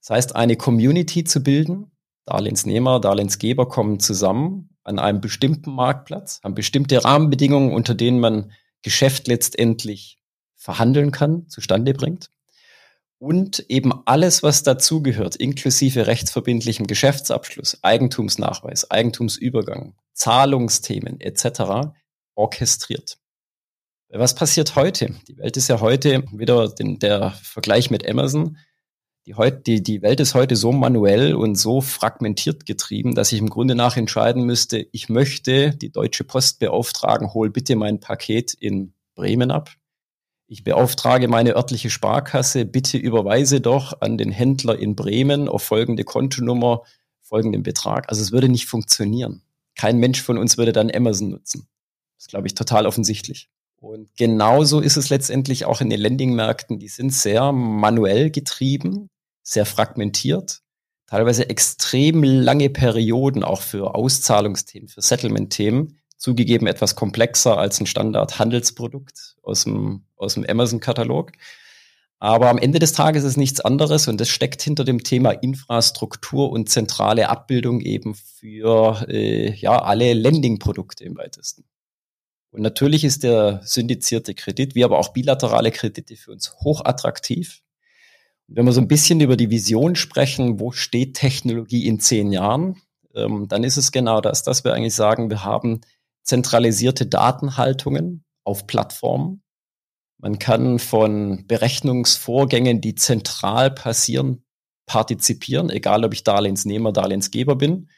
Das heißt, eine Community zu bilden, Darlehensnehmer, Darlehensgeber kommen zusammen an einem bestimmten Marktplatz, haben bestimmte Rahmenbedingungen, unter denen man Geschäft letztendlich verhandeln kann, zustande bringt und eben alles, was dazugehört, inklusive rechtsverbindlichem Geschäftsabschluss, Eigentumsnachweis, Eigentumsübergang, Zahlungsthemen etc. orchestriert. Was passiert heute? Die Welt ist ja heute wieder den, der Vergleich mit Amazon. Die, die, die Welt ist heute so manuell und so fragmentiert getrieben, dass ich im Grunde nach entscheiden müsste, ich möchte die Deutsche Post beauftragen, hol bitte mein Paket in Bremen ab ich beauftrage meine örtliche Sparkasse, bitte überweise doch an den Händler in Bremen auf folgende Kontonummer folgenden Betrag. Also es würde nicht funktionieren. Kein Mensch von uns würde dann Amazon nutzen. Das ist, glaube ich, total offensichtlich. Und genauso ist es letztendlich auch in den Lending-Märkten. Die sind sehr manuell getrieben, sehr fragmentiert, teilweise extrem lange Perioden auch für Auszahlungsthemen, für Settlement-Themen zugegeben etwas komplexer als ein Standard-Handelsprodukt aus dem, aus dem Amazon-Katalog. Aber am Ende des Tages ist nichts anderes und das steckt hinter dem Thema Infrastruktur und zentrale Abbildung eben für äh, ja, alle Lending-Produkte im weitesten. Und natürlich ist der syndizierte Kredit, wie aber auch bilaterale Kredite für uns hochattraktiv. Und wenn wir so ein bisschen über die Vision sprechen, wo steht Technologie in zehn Jahren, ähm, dann ist es genau das, dass wir eigentlich sagen, wir haben zentralisierte Datenhaltungen auf Plattformen. Man kann von Berechnungsvorgängen, die zentral passieren, partizipieren, egal ob ich Darlehensnehmer, Darlehensgeber bin.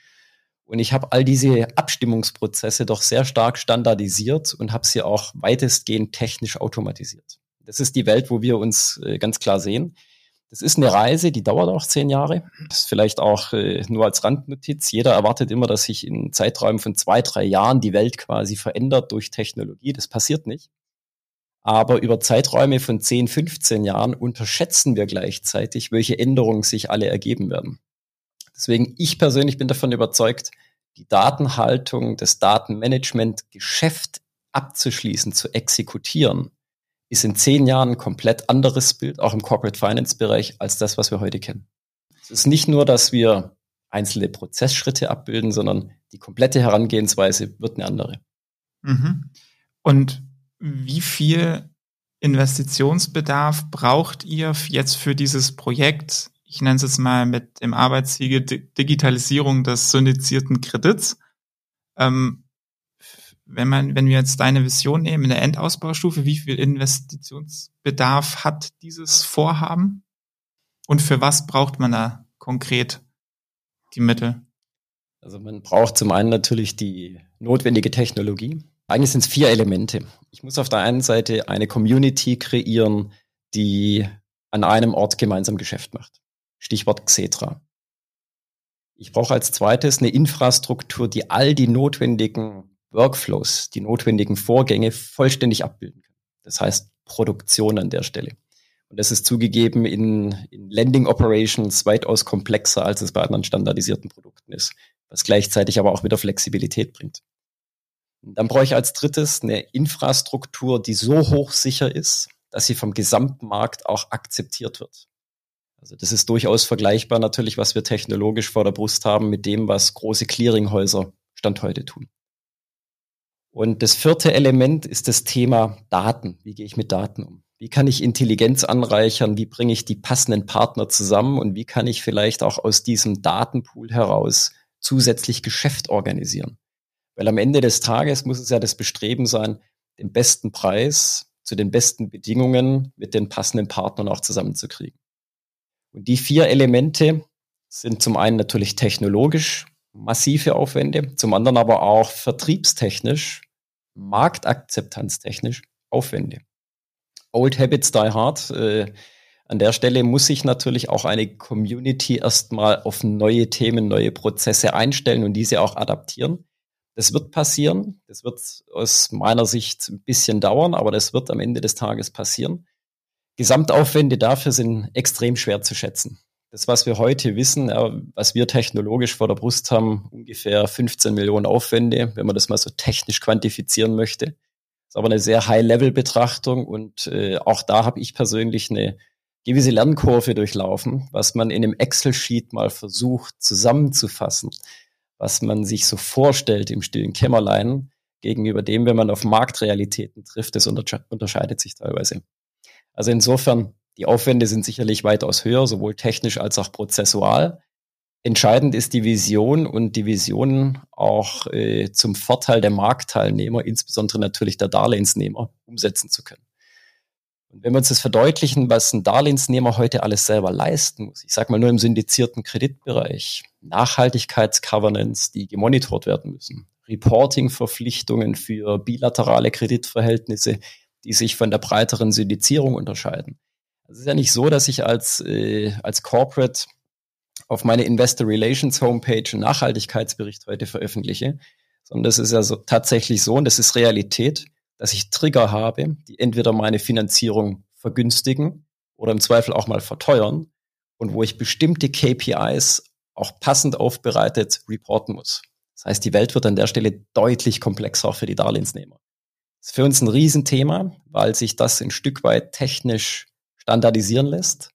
Und ich habe all diese Abstimmungsprozesse doch sehr stark standardisiert und habe sie auch weitestgehend technisch automatisiert. Das ist die Welt, wo wir uns äh, ganz klar sehen. Das ist eine Reise, die dauert auch zehn Jahre. Das ist vielleicht auch äh, nur als Randnotiz. Jeder erwartet immer, dass sich in Zeiträumen von zwei, drei Jahren die Welt quasi verändert durch Technologie. Das passiert nicht. Aber über Zeiträume von 10, 15 Jahren unterschätzen wir gleichzeitig, welche Änderungen sich alle ergeben werden. Deswegen, ich persönlich bin davon überzeugt, die Datenhaltung, das Datenmanagement, Geschäft abzuschließen, zu exekutieren, ist in zehn Jahren ein komplett anderes Bild, auch im Corporate Finance Bereich, als das, was wir heute kennen. Es ist nicht nur, dass wir einzelne Prozessschritte abbilden, sondern die komplette Herangehensweise wird eine andere.
Mhm. Und wie viel Investitionsbedarf braucht ihr jetzt für dieses Projekt? Ich nenne es jetzt mal mit dem Arbeitssiegel Digitalisierung des syndizierten Kredits. Ähm, wenn man, wenn wir jetzt deine Vision nehmen in der Endausbaustufe, wie viel Investitionsbedarf hat dieses Vorhaben? Und für was braucht man da konkret die Mittel?
Also man braucht zum einen natürlich die notwendige Technologie. Eigentlich sind es vier Elemente. Ich muss auf der einen Seite eine Community kreieren, die an einem Ort gemeinsam Geschäft macht. Stichwort Xetra. Ich brauche als zweites eine Infrastruktur, die all die notwendigen Workflows, die notwendigen Vorgänge vollständig abbilden kann. Das heißt Produktion an der Stelle. Und das ist zugegeben in, in Lending Operations weitaus komplexer, als es bei anderen standardisierten Produkten ist, was gleichzeitig aber auch wieder Flexibilität bringt. Dann brauche ich als drittes eine Infrastruktur, die so hochsicher ist, dass sie vom gesamten Markt auch akzeptiert wird. Also das ist durchaus vergleichbar natürlich, was wir technologisch vor der Brust haben mit dem, was große Clearinghäuser Stand heute tun. Und das vierte Element ist das Thema Daten. Wie gehe ich mit Daten um? Wie kann ich Intelligenz anreichern? Wie bringe ich die passenden Partner zusammen? Und wie kann ich vielleicht auch aus diesem Datenpool heraus zusätzlich Geschäft organisieren? Weil am Ende des Tages muss es ja das Bestreben sein, den besten Preis zu den besten Bedingungen mit den passenden Partnern auch zusammenzukriegen. Und die vier Elemente sind zum einen natürlich technologisch massive Aufwände, zum anderen aber auch vertriebstechnisch, marktakzeptanztechnisch Aufwände. Old Habits Die Hard. Äh, an der Stelle muss sich natürlich auch eine Community erstmal auf neue Themen, neue Prozesse einstellen und diese auch adaptieren. Das wird passieren. Das wird aus meiner Sicht ein bisschen dauern, aber das wird am Ende des Tages passieren. Gesamtaufwände dafür sind extrem schwer zu schätzen. Das, was wir heute wissen, was wir technologisch vor der Brust haben, ungefähr 15 Millionen Aufwände, wenn man das mal so technisch quantifizieren möchte. Das ist aber eine sehr High-Level-Betrachtung und äh, auch da habe ich persönlich eine gewisse Lernkurve durchlaufen, was man in einem Excel-Sheet mal versucht zusammenzufassen was man sich so vorstellt im stillen Kämmerlein gegenüber dem, wenn man auf Marktrealitäten trifft, das unterscheidet sich teilweise. Also insofern, die Aufwände sind sicherlich weitaus höher, sowohl technisch als auch prozessual. Entscheidend ist die Vision und die Vision auch äh, zum Vorteil der Marktteilnehmer, insbesondere natürlich der Darlehensnehmer, umsetzen zu können. Und wenn wir uns das verdeutlichen, was ein Darlehensnehmer heute alles selber leisten muss, ich sage mal nur im syndizierten Kreditbereich, Nachhaltigkeitsgovernance, die gemonitort werden müssen, Reporting-Verpflichtungen für bilaterale Kreditverhältnisse, die sich von der breiteren Syndizierung unterscheiden. Es ist ja nicht so, dass ich als, äh, als Corporate auf meine Investor Relations Homepage einen Nachhaltigkeitsbericht heute veröffentliche, sondern das ist ja so, tatsächlich so und das ist Realität dass ich Trigger habe, die entweder meine Finanzierung vergünstigen oder im Zweifel auch mal verteuern und wo ich bestimmte KPIs auch passend aufbereitet reporten muss. Das heißt, die Welt wird an der Stelle deutlich komplexer für die Darlehensnehmer. Das ist für uns ein Riesenthema, weil sich das ein Stück weit technisch standardisieren lässt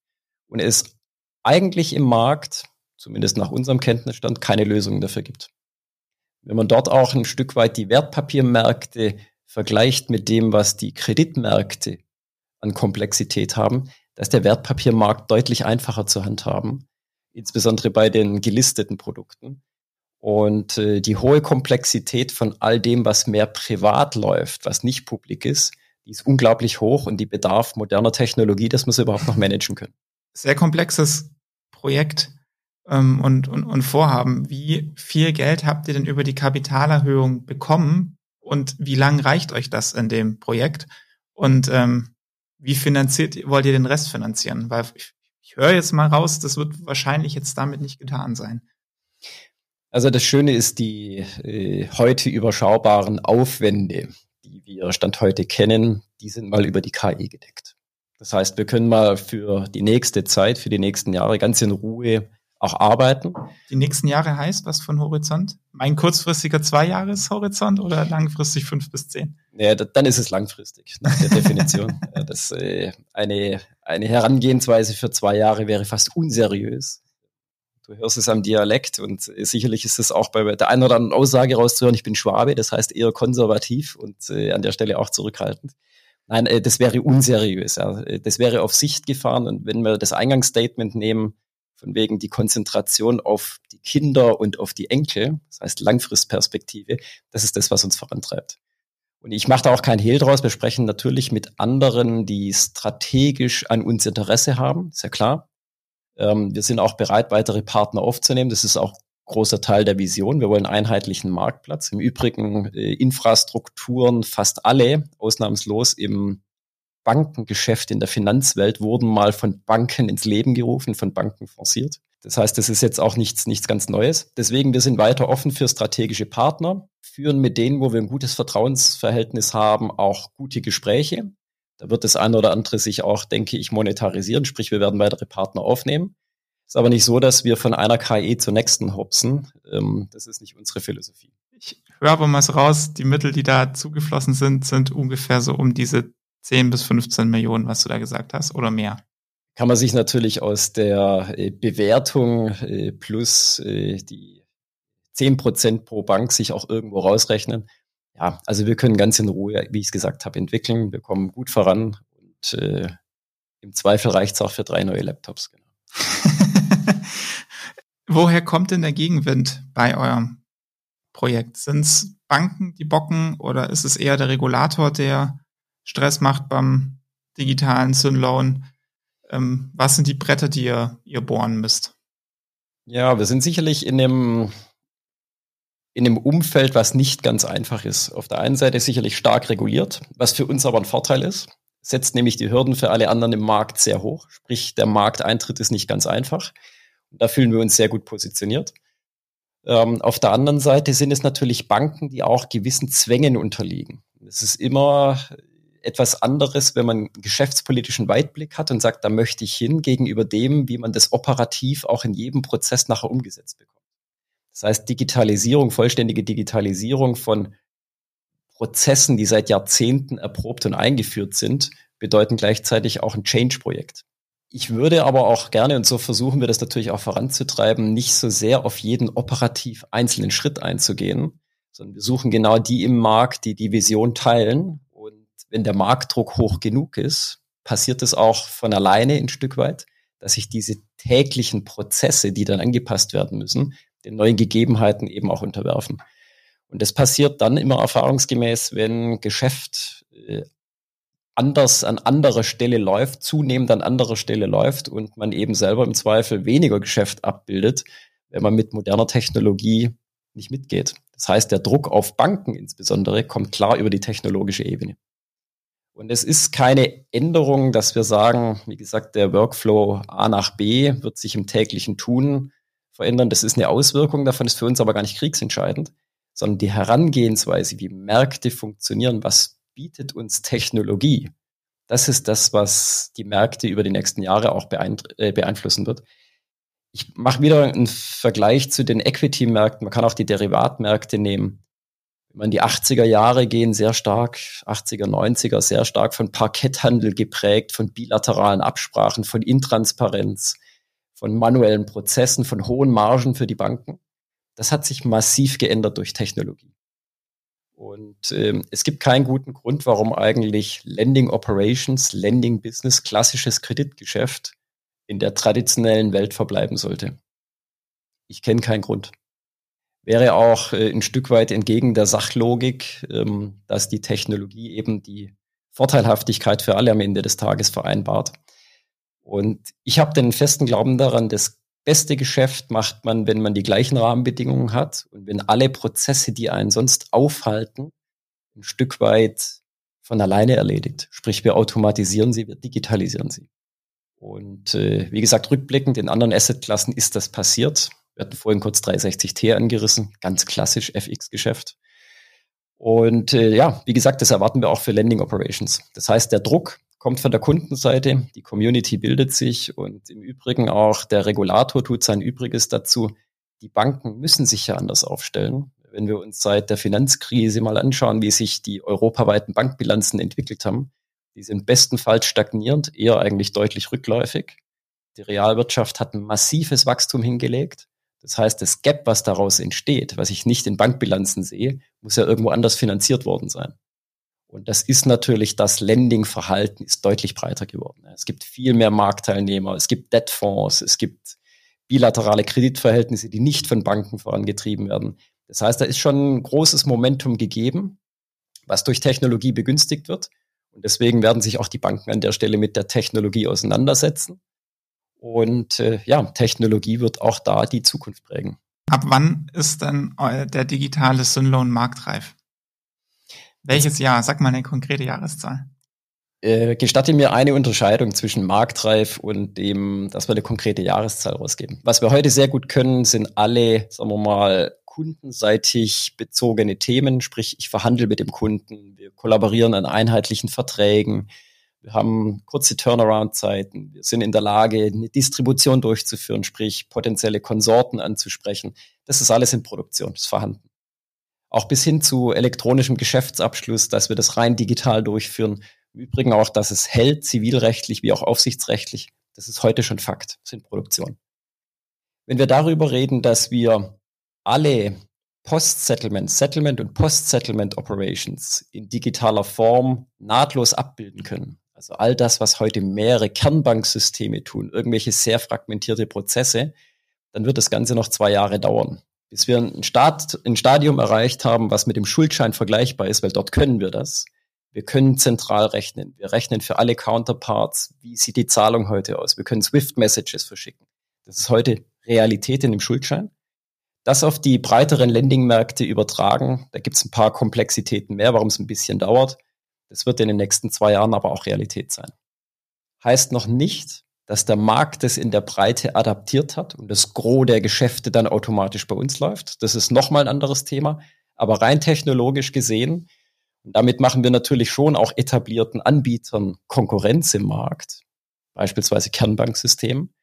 und es eigentlich im Markt, zumindest nach unserem Kenntnisstand, keine Lösungen dafür gibt. Wenn man dort auch ein Stück weit die Wertpapiermärkte vergleicht mit dem, was die Kreditmärkte an Komplexität haben, da ist der Wertpapiermarkt deutlich einfacher zu handhaben, insbesondere bei den gelisteten Produkten. Und äh, die hohe Komplexität von all dem, was mehr privat läuft, was nicht publik ist, die ist unglaublich hoch und die bedarf moderner Technologie, dass wir sie überhaupt noch managen können.
Sehr komplexes Projekt ähm, und, und, und Vorhaben. Wie viel Geld habt ihr denn über die Kapitalerhöhung bekommen und wie lang reicht euch das in dem Projekt? Und ähm, wie finanziert wollt ihr den Rest finanzieren? Weil ich, ich höre jetzt mal raus, das wird wahrscheinlich jetzt damit nicht getan sein.
Also das Schöne ist die äh, heute überschaubaren Aufwände, wir Stand heute kennen, die sind mal über die KI gedeckt. Das heißt, wir können mal für die nächste Zeit, für die nächsten Jahre ganz in Ruhe auch arbeiten.
Die nächsten Jahre heißt was von Horizont? Mein kurzfristiger Zweijahreshorizont oder langfristig fünf bis zehn?
Ja, dann ist es langfristig nach der Definition. das, äh, eine, eine Herangehensweise für zwei Jahre wäre fast unseriös. Du hörst es am Dialekt und äh, sicherlich ist es auch bei der einen oder anderen Aussage rauszuhören, ich bin Schwabe, das heißt eher konservativ und äh, an der Stelle auch zurückhaltend. Nein, äh, das wäre unseriös. Ja. Das wäre auf Sicht gefahren und wenn wir das Eingangsstatement nehmen, von wegen die Konzentration auf die Kinder und auf die Enkel, das heißt Langfristperspektive, das ist das, was uns vorantreibt. Und ich mache da auch kein Hehl draus. Wir sprechen natürlich mit anderen, die strategisch an uns Interesse haben, ist ja klar. Ähm, wir sind auch bereit, weitere Partner aufzunehmen. Das ist auch großer Teil der Vision. Wir wollen einheitlichen Marktplatz. Im Übrigen äh, Infrastrukturen, fast alle, ausnahmslos im Bankengeschäft in der Finanzwelt wurden mal von Banken ins Leben gerufen, von Banken forciert. Das heißt, das ist jetzt auch nichts, nichts ganz Neues. Deswegen, wir sind weiter offen für strategische Partner, führen mit denen, wo wir ein gutes Vertrauensverhältnis haben, auch gute Gespräche. Da wird das eine oder andere sich auch, denke ich, monetarisieren, sprich wir werden weitere Partner aufnehmen. Ist aber nicht so, dass wir von einer KI zur nächsten hopsen. Ähm, das ist nicht unsere Philosophie.
Ich höre aber mal so raus, die Mittel, die da zugeflossen sind, sind ungefähr so um diese 10 bis 15 Millionen, was du da gesagt hast, oder mehr.
Kann man sich natürlich aus der äh, Bewertung äh, plus äh, die 10 Prozent pro Bank sich auch irgendwo rausrechnen ja, also wir können ganz in Ruhe, wie ich es gesagt habe, entwickeln. Wir kommen gut voran und äh, im Zweifel reicht es auch für drei neue Laptops. Genau.
Woher kommt denn der Gegenwind bei eurem Projekt? Sind es Banken, die bocken, oder ist es eher der Regulator, der Stress macht beim digitalen Synloan? Ähm, was sind die Bretter, die ihr, ihr bohren müsst?
Ja, wir sind sicherlich in dem in einem Umfeld, was nicht ganz einfach ist. Auf der einen Seite sicherlich stark reguliert, was für uns aber ein Vorteil ist, setzt nämlich die Hürden für alle anderen im Markt sehr hoch. Sprich, der Markteintritt ist nicht ganz einfach. Da fühlen wir uns sehr gut positioniert. Ähm, auf der anderen Seite sind es natürlich Banken, die auch gewissen Zwängen unterliegen. Es ist immer etwas anderes, wenn man einen geschäftspolitischen Weitblick hat und sagt, da möchte ich hin, gegenüber dem, wie man das operativ auch in jedem Prozess nachher umgesetzt bekommt. Das heißt, Digitalisierung, vollständige Digitalisierung von Prozessen, die seit Jahrzehnten erprobt und eingeführt sind, bedeuten gleichzeitig auch ein Change-Projekt. Ich würde aber auch gerne, und so versuchen wir das natürlich auch voranzutreiben, nicht so sehr auf jeden operativ einzelnen Schritt einzugehen, sondern wir suchen genau die im Markt, die die Vision teilen. Und wenn der Marktdruck hoch genug ist, passiert es auch von alleine ein Stück weit, dass sich diese täglichen Prozesse, die dann angepasst werden müssen, den neuen Gegebenheiten eben auch unterwerfen. Und das passiert dann immer erfahrungsgemäß, wenn Geschäft äh, anders an anderer Stelle läuft, zunehmend an anderer Stelle läuft und man eben selber im Zweifel weniger Geschäft abbildet, wenn man mit moderner Technologie nicht mitgeht. Das heißt, der Druck auf Banken insbesondere kommt klar über die technologische Ebene. Und es ist keine Änderung, dass wir sagen, wie gesagt, der Workflow A nach B wird sich im täglichen Tun verändern. Das ist eine Auswirkung davon, ist für uns aber gar nicht kriegsentscheidend, sondern die Herangehensweise, wie Märkte funktionieren, was bietet uns Technologie. Das ist das, was die Märkte über die nächsten Jahre auch äh, beeinflussen wird. Ich mache wieder einen Vergleich zu den Equity-Märkten. Man kann auch die Derivatmärkte nehmen. Wenn man die 80er Jahre gehen, sehr stark, 80er, 90er, sehr stark von Parketthandel geprägt, von bilateralen Absprachen, von Intransparenz von manuellen Prozessen, von hohen Margen für die Banken. Das hat sich massiv geändert durch Technologie. Und ähm, es gibt keinen guten Grund, warum eigentlich Lending Operations, Lending Business, klassisches Kreditgeschäft in der traditionellen Welt verbleiben sollte. Ich kenne keinen Grund. Wäre auch äh, ein Stück weit entgegen der Sachlogik, ähm, dass die Technologie eben die Vorteilhaftigkeit für alle am Ende des Tages vereinbart. Und ich habe den festen Glauben daran, das beste Geschäft macht man, wenn man die gleichen Rahmenbedingungen hat und wenn alle Prozesse, die einen sonst aufhalten, ein Stück weit von alleine erledigt. Sprich, wir automatisieren sie, wir digitalisieren sie. Und äh, wie gesagt, rückblickend in anderen Assetklassen ist das passiert. Wir hatten vorhin kurz 360T angerissen, ganz klassisch FX-Geschäft. Und äh, ja, wie gesagt, das erwarten wir auch für Lending Operations. Das heißt, der Druck kommt von der Kundenseite, die Community bildet sich und im Übrigen auch der Regulator tut sein Übriges dazu. Die Banken müssen sich ja anders aufstellen. Wenn wir uns seit der Finanzkrise mal anschauen, wie sich die europaweiten Bankbilanzen entwickelt haben, die sind bestenfalls stagnierend, eher eigentlich deutlich rückläufig. Die Realwirtschaft hat ein massives Wachstum hingelegt. Das heißt, das Gap, was daraus entsteht, was ich nicht in Bankbilanzen sehe, muss ja irgendwo anders finanziert worden sein. Und das ist natürlich, das Lending-Verhalten ist deutlich breiter geworden. Es gibt viel mehr Marktteilnehmer, es gibt Debtfonds, es gibt bilaterale Kreditverhältnisse, die nicht von Banken vorangetrieben werden. Das heißt, da ist schon ein großes Momentum gegeben, was durch Technologie begünstigt wird. Und deswegen werden sich auch die Banken an der Stelle mit der Technologie auseinandersetzen. Und äh, ja, Technologie wird auch da die Zukunft prägen.
Ab wann ist dann der digitale Synloan marktreif? Welches Jahr? Sag mal eine konkrete Jahreszahl.
Äh, gestatte mir eine Unterscheidung zwischen marktreif und dem, dass wir eine konkrete Jahreszahl rausgeben. Was wir heute sehr gut können, sind alle, sagen wir mal, kundenseitig bezogene Themen, sprich ich verhandle mit dem Kunden, wir kollaborieren an einheitlichen Verträgen, wir haben kurze Turnaround-Zeiten, wir sind in der Lage, eine Distribution durchzuführen, sprich potenzielle Konsorten anzusprechen. Das ist alles in Produktion, das ist vorhanden auch bis hin zu elektronischem Geschäftsabschluss, dass wir das rein digital durchführen. Im Übrigen auch, dass es hält, zivilrechtlich wie auch aufsichtsrechtlich. Das ist heute schon Fakt, sind Produktion. Wenn wir darüber reden, dass wir alle Post-Settlement, Settlement und Post-Settlement Operations in digitaler Form nahtlos abbilden können, also all das, was heute mehrere Kernbanksysteme tun, irgendwelche sehr fragmentierte Prozesse, dann wird das Ganze noch zwei Jahre dauern bis wir ein, Start, ein Stadium erreicht haben, was mit dem Schuldschein vergleichbar ist, weil dort können wir das. Wir können zentral rechnen. Wir rechnen für alle Counterparts, wie sieht die Zahlung heute aus. Wir können Swift-Messages verschicken. Das ist heute Realität in dem Schuldschein. Das auf die breiteren Lending-Märkte übertragen, da gibt es ein paar Komplexitäten mehr, warum es ein bisschen dauert. Das wird in den nächsten zwei Jahren aber auch Realität sein. Heißt noch nicht, dass der Markt es in der Breite adaptiert hat und das Gros der Geschäfte dann automatisch bei uns läuft. Das ist nochmal ein anderes Thema. Aber rein technologisch gesehen, und damit machen wir natürlich schon auch etablierten Anbietern Konkurrenz im Markt, beispielsweise Kernbanksystemen.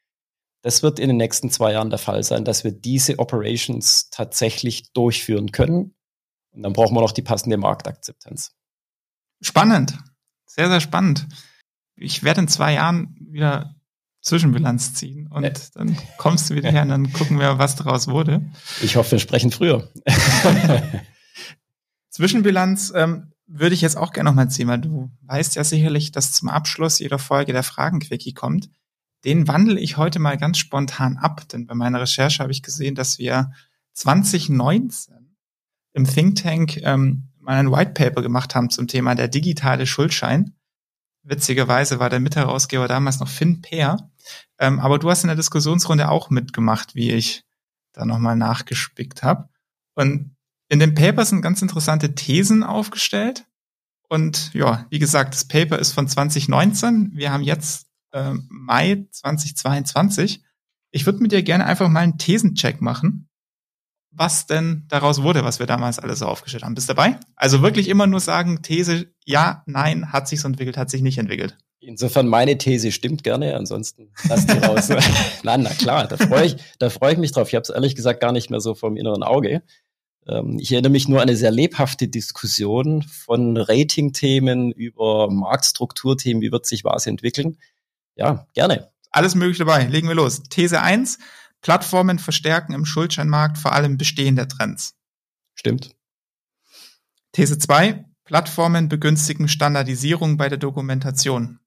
Das wird in den nächsten zwei Jahren der Fall sein, dass wir diese Operations tatsächlich durchführen können. Und dann brauchen wir noch die passende Marktakzeptanz.
Spannend. Sehr, sehr spannend. Ich werde in zwei Jahren wieder Zwischenbilanz ziehen und ja. dann kommst du wieder her und dann gucken wir, was daraus wurde.
Ich hoffe, wir sprechen früher.
Zwischenbilanz ähm, würde ich jetzt auch gerne nochmal ziehen, weil du weißt ja sicherlich, dass zum Abschluss jeder Folge der Fragenquickie kommt. Den wandle ich heute mal ganz spontan ab, denn bei meiner Recherche habe ich gesehen, dass wir 2019 im Think Tank ähm, mal ein White Paper gemacht haben zum Thema der digitale Schuldschein. Witzigerweise war der Mitherausgeber damals noch Finn Peer. Ähm, aber du hast in der Diskussionsrunde auch mitgemacht, wie ich da nochmal nachgespickt habe. Und in dem Paper sind ganz interessante Thesen aufgestellt. Und ja, wie gesagt, das Paper ist von 2019. Wir haben jetzt äh, Mai 2022. Ich würde mit dir gerne einfach mal einen Thesencheck machen was denn daraus wurde, was wir damals alles so aufgestellt haben. Bist dabei? Also wirklich immer nur sagen, These, ja, nein, hat sich's entwickelt, hat sich nicht entwickelt.
Insofern meine These stimmt gerne, ansonsten lass die raus. Nein, na klar, da freue ich, da freue ich mich drauf. Ich habe es ehrlich gesagt gar nicht mehr so vom inneren Auge. Ähm, ich erinnere mich nur an eine sehr lebhafte Diskussion von Rating-Themen über Marktstrukturthemen, wie wird sich was entwickeln. Ja, gerne.
Alles mögliche dabei. Legen wir los. These eins Plattformen verstärken im Schuldscheinmarkt vor allem bestehende Trends.
Stimmt.
These 2. Plattformen begünstigen Standardisierung bei der Dokumentation.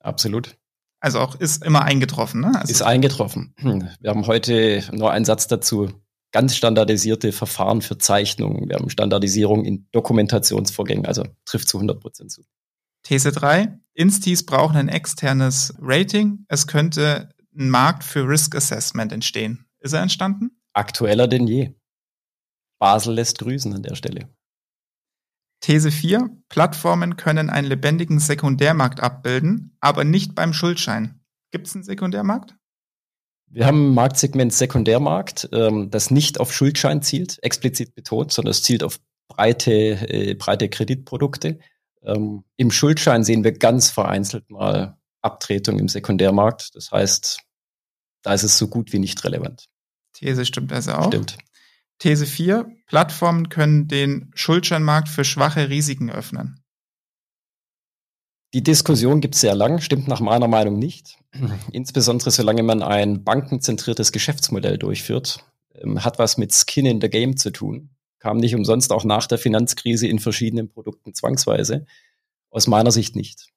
Absolut.
Also auch ist immer eingetroffen, ne? Also
ist eingetroffen. Hm. Wir haben heute nur einen Satz dazu. Ganz standardisierte Verfahren für Zeichnungen. Wir haben Standardisierung in Dokumentationsvorgängen, also trifft zu 100 Prozent zu.
These 3. Instis brauchen ein externes Rating. Es könnte ein Markt für Risk Assessment entstehen. Ist er entstanden?
Aktueller denn je. Basel lässt grüßen an der Stelle.
These 4. Plattformen können einen lebendigen Sekundärmarkt abbilden, aber nicht beim Schuldschein. Gibt es einen Sekundärmarkt?
Wir haben ein Marktsegment Sekundärmarkt, ähm, das nicht auf Schuldschein zielt, explizit betont, sondern es zielt auf breite, äh, breite Kreditprodukte. Ähm, Im Schuldschein sehen wir ganz vereinzelt mal Abtretung im Sekundärmarkt. Das heißt, da ist es so gut wie nicht relevant.
These stimmt also auch.
Stimmt.
These 4. Plattformen können den Schuldscheinmarkt für schwache Risiken öffnen.
Die Diskussion gibt es sehr lang, stimmt nach meiner Meinung nicht. Insbesondere solange man ein bankenzentriertes Geschäftsmodell durchführt, ähm, hat was mit Skin in the Game zu tun. Kam nicht umsonst auch nach der Finanzkrise in verschiedenen Produkten zwangsweise. Aus meiner Sicht nicht.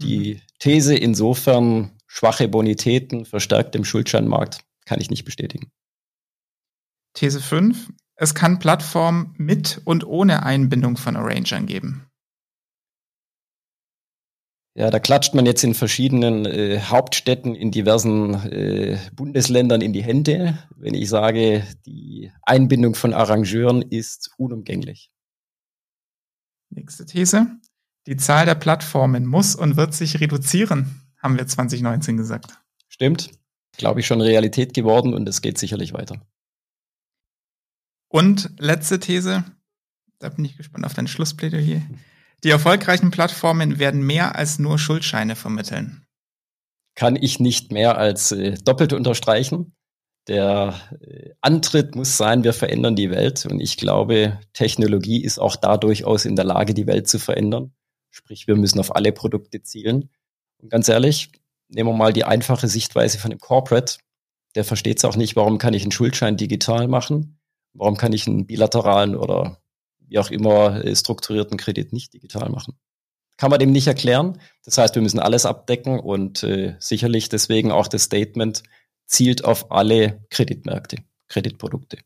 Die mhm. These insofern schwache Bonitäten verstärkt im Schuldscheinmarkt kann ich nicht bestätigen.
These 5. Es kann Plattformen mit und ohne Einbindung von Arrangern geben.
Ja, da klatscht man jetzt in verschiedenen äh, Hauptstädten in diversen äh, Bundesländern in die Hände, wenn ich sage, die Einbindung von Arrangeuren ist unumgänglich.
Nächste These. Die Zahl der Plattformen muss und wird sich reduzieren, haben wir 2019 gesagt.
Stimmt. Glaube ich schon Realität geworden und es geht sicherlich weiter.
Und letzte These, da bin ich gespannt auf dein Schlussplädoyer. Die erfolgreichen Plattformen werden mehr als nur Schuldscheine vermitteln.
Kann ich nicht mehr als äh, doppelt unterstreichen. Der äh, Antritt muss sein, wir verändern die Welt. Und ich glaube, Technologie ist auch da durchaus in der Lage, die Welt zu verändern. Sprich, wir müssen auf alle Produkte zielen. Und ganz ehrlich, nehmen wir mal die einfache Sichtweise von dem Corporate. Der versteht es auch nicht, warum kann ich einen Schuldschein digital machen? Warum kann ich einen bilateralen oder wie auch immer äh, strukturierten Kredit nicht digital machen? Kann man dem nicht erklären. Das heißt, wir müssen alles abdecken und äh, sicherlich deswegen auch das Statement zielt auf alle Kreditmärkte, Kreditprodukte.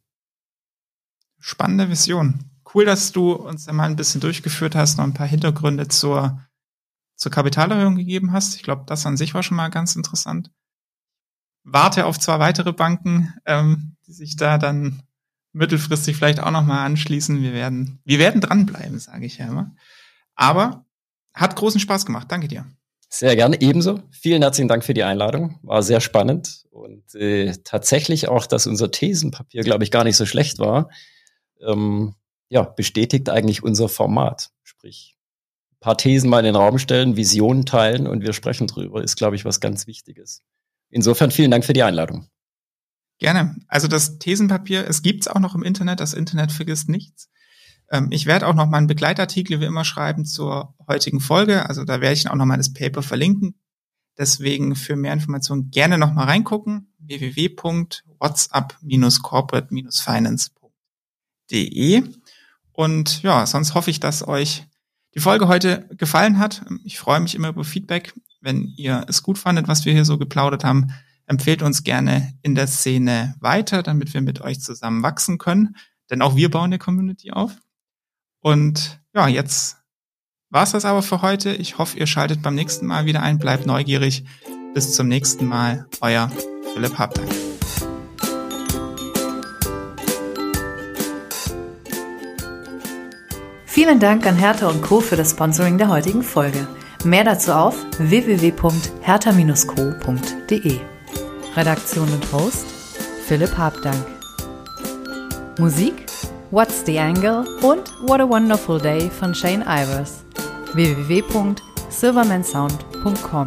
Spannende Vision. Cool, dass du uns einmal ein bisschen durchgeführt hast, noch ein paar Hintergründe zur, zur Kapitalerhöhung gegeben hast. Ich glaube, das an sich war schon mal ganz interessant. Warte auf zwei weitere Banken, ähm, die sich da dann mittelfristig vielleicht auch nochmal anschließen. Wir werden, wir werden dranbleiben, sage ich ja immer. Aber hat großen Spaß gemacht. Danke dir.
Sehr gerne, ebenso. Vielen herzlichen Dank für die Einladung. War sehr spannend und äh, tatsächlich auch, dass unser Thesenpapier, glaube ich, gar nicht so schlecht war. Ähm, ja, bestätigt eigentlich unser Format. Sprich, paar Thesen mal in den Raum stellen, Visionen teilen und wir sprechen drüber, ist, glaube ich, was ganz Wichtiges. Insofern vielen Dank für die Einladung.
Gerne. Also das Thesenpapier, es gibt's auch noch im Internet, das Internet vergisst nichts. Ähm, ich werde auch noch mal einen Begleitartikel, wie immer, schreiben zur heutigen Folge. Also da werde ich auch noch mal das Paper verlinken. Deswegen für mehr Informationen gerne noch mal reingucken. www.whatsapp-corporate-finance.de Und ja, sonst hoffe ich, dass euch die Folge heute gefallen hat. Ich freue mich immer über Feedback. Wenn ihr es gut fandet, was wir hier so geplaudert haben, Empfehlt uns gerne in der Szene weiter, damit wir mit euch zusammen wachsen können. Denn auch wir bauen eine Community auf. Und ja, jetzt war's das aber für heute. Ich hoffe, ihr schaltet beim nächsten Mal wieder ein. Bleibt neugierig. Bis zum nächsten Mal. Euer Philipp Habdank.
Vielen Dank an Hertha und Co. für das Sponsoring der heutigen Folge. Mehr dazu auf www.hertha-co.de. Redaktion und Host Philipp Habdank. Musik What's the Angle und What a Wonderful Day von Shane Ivers. www.silvermansound.com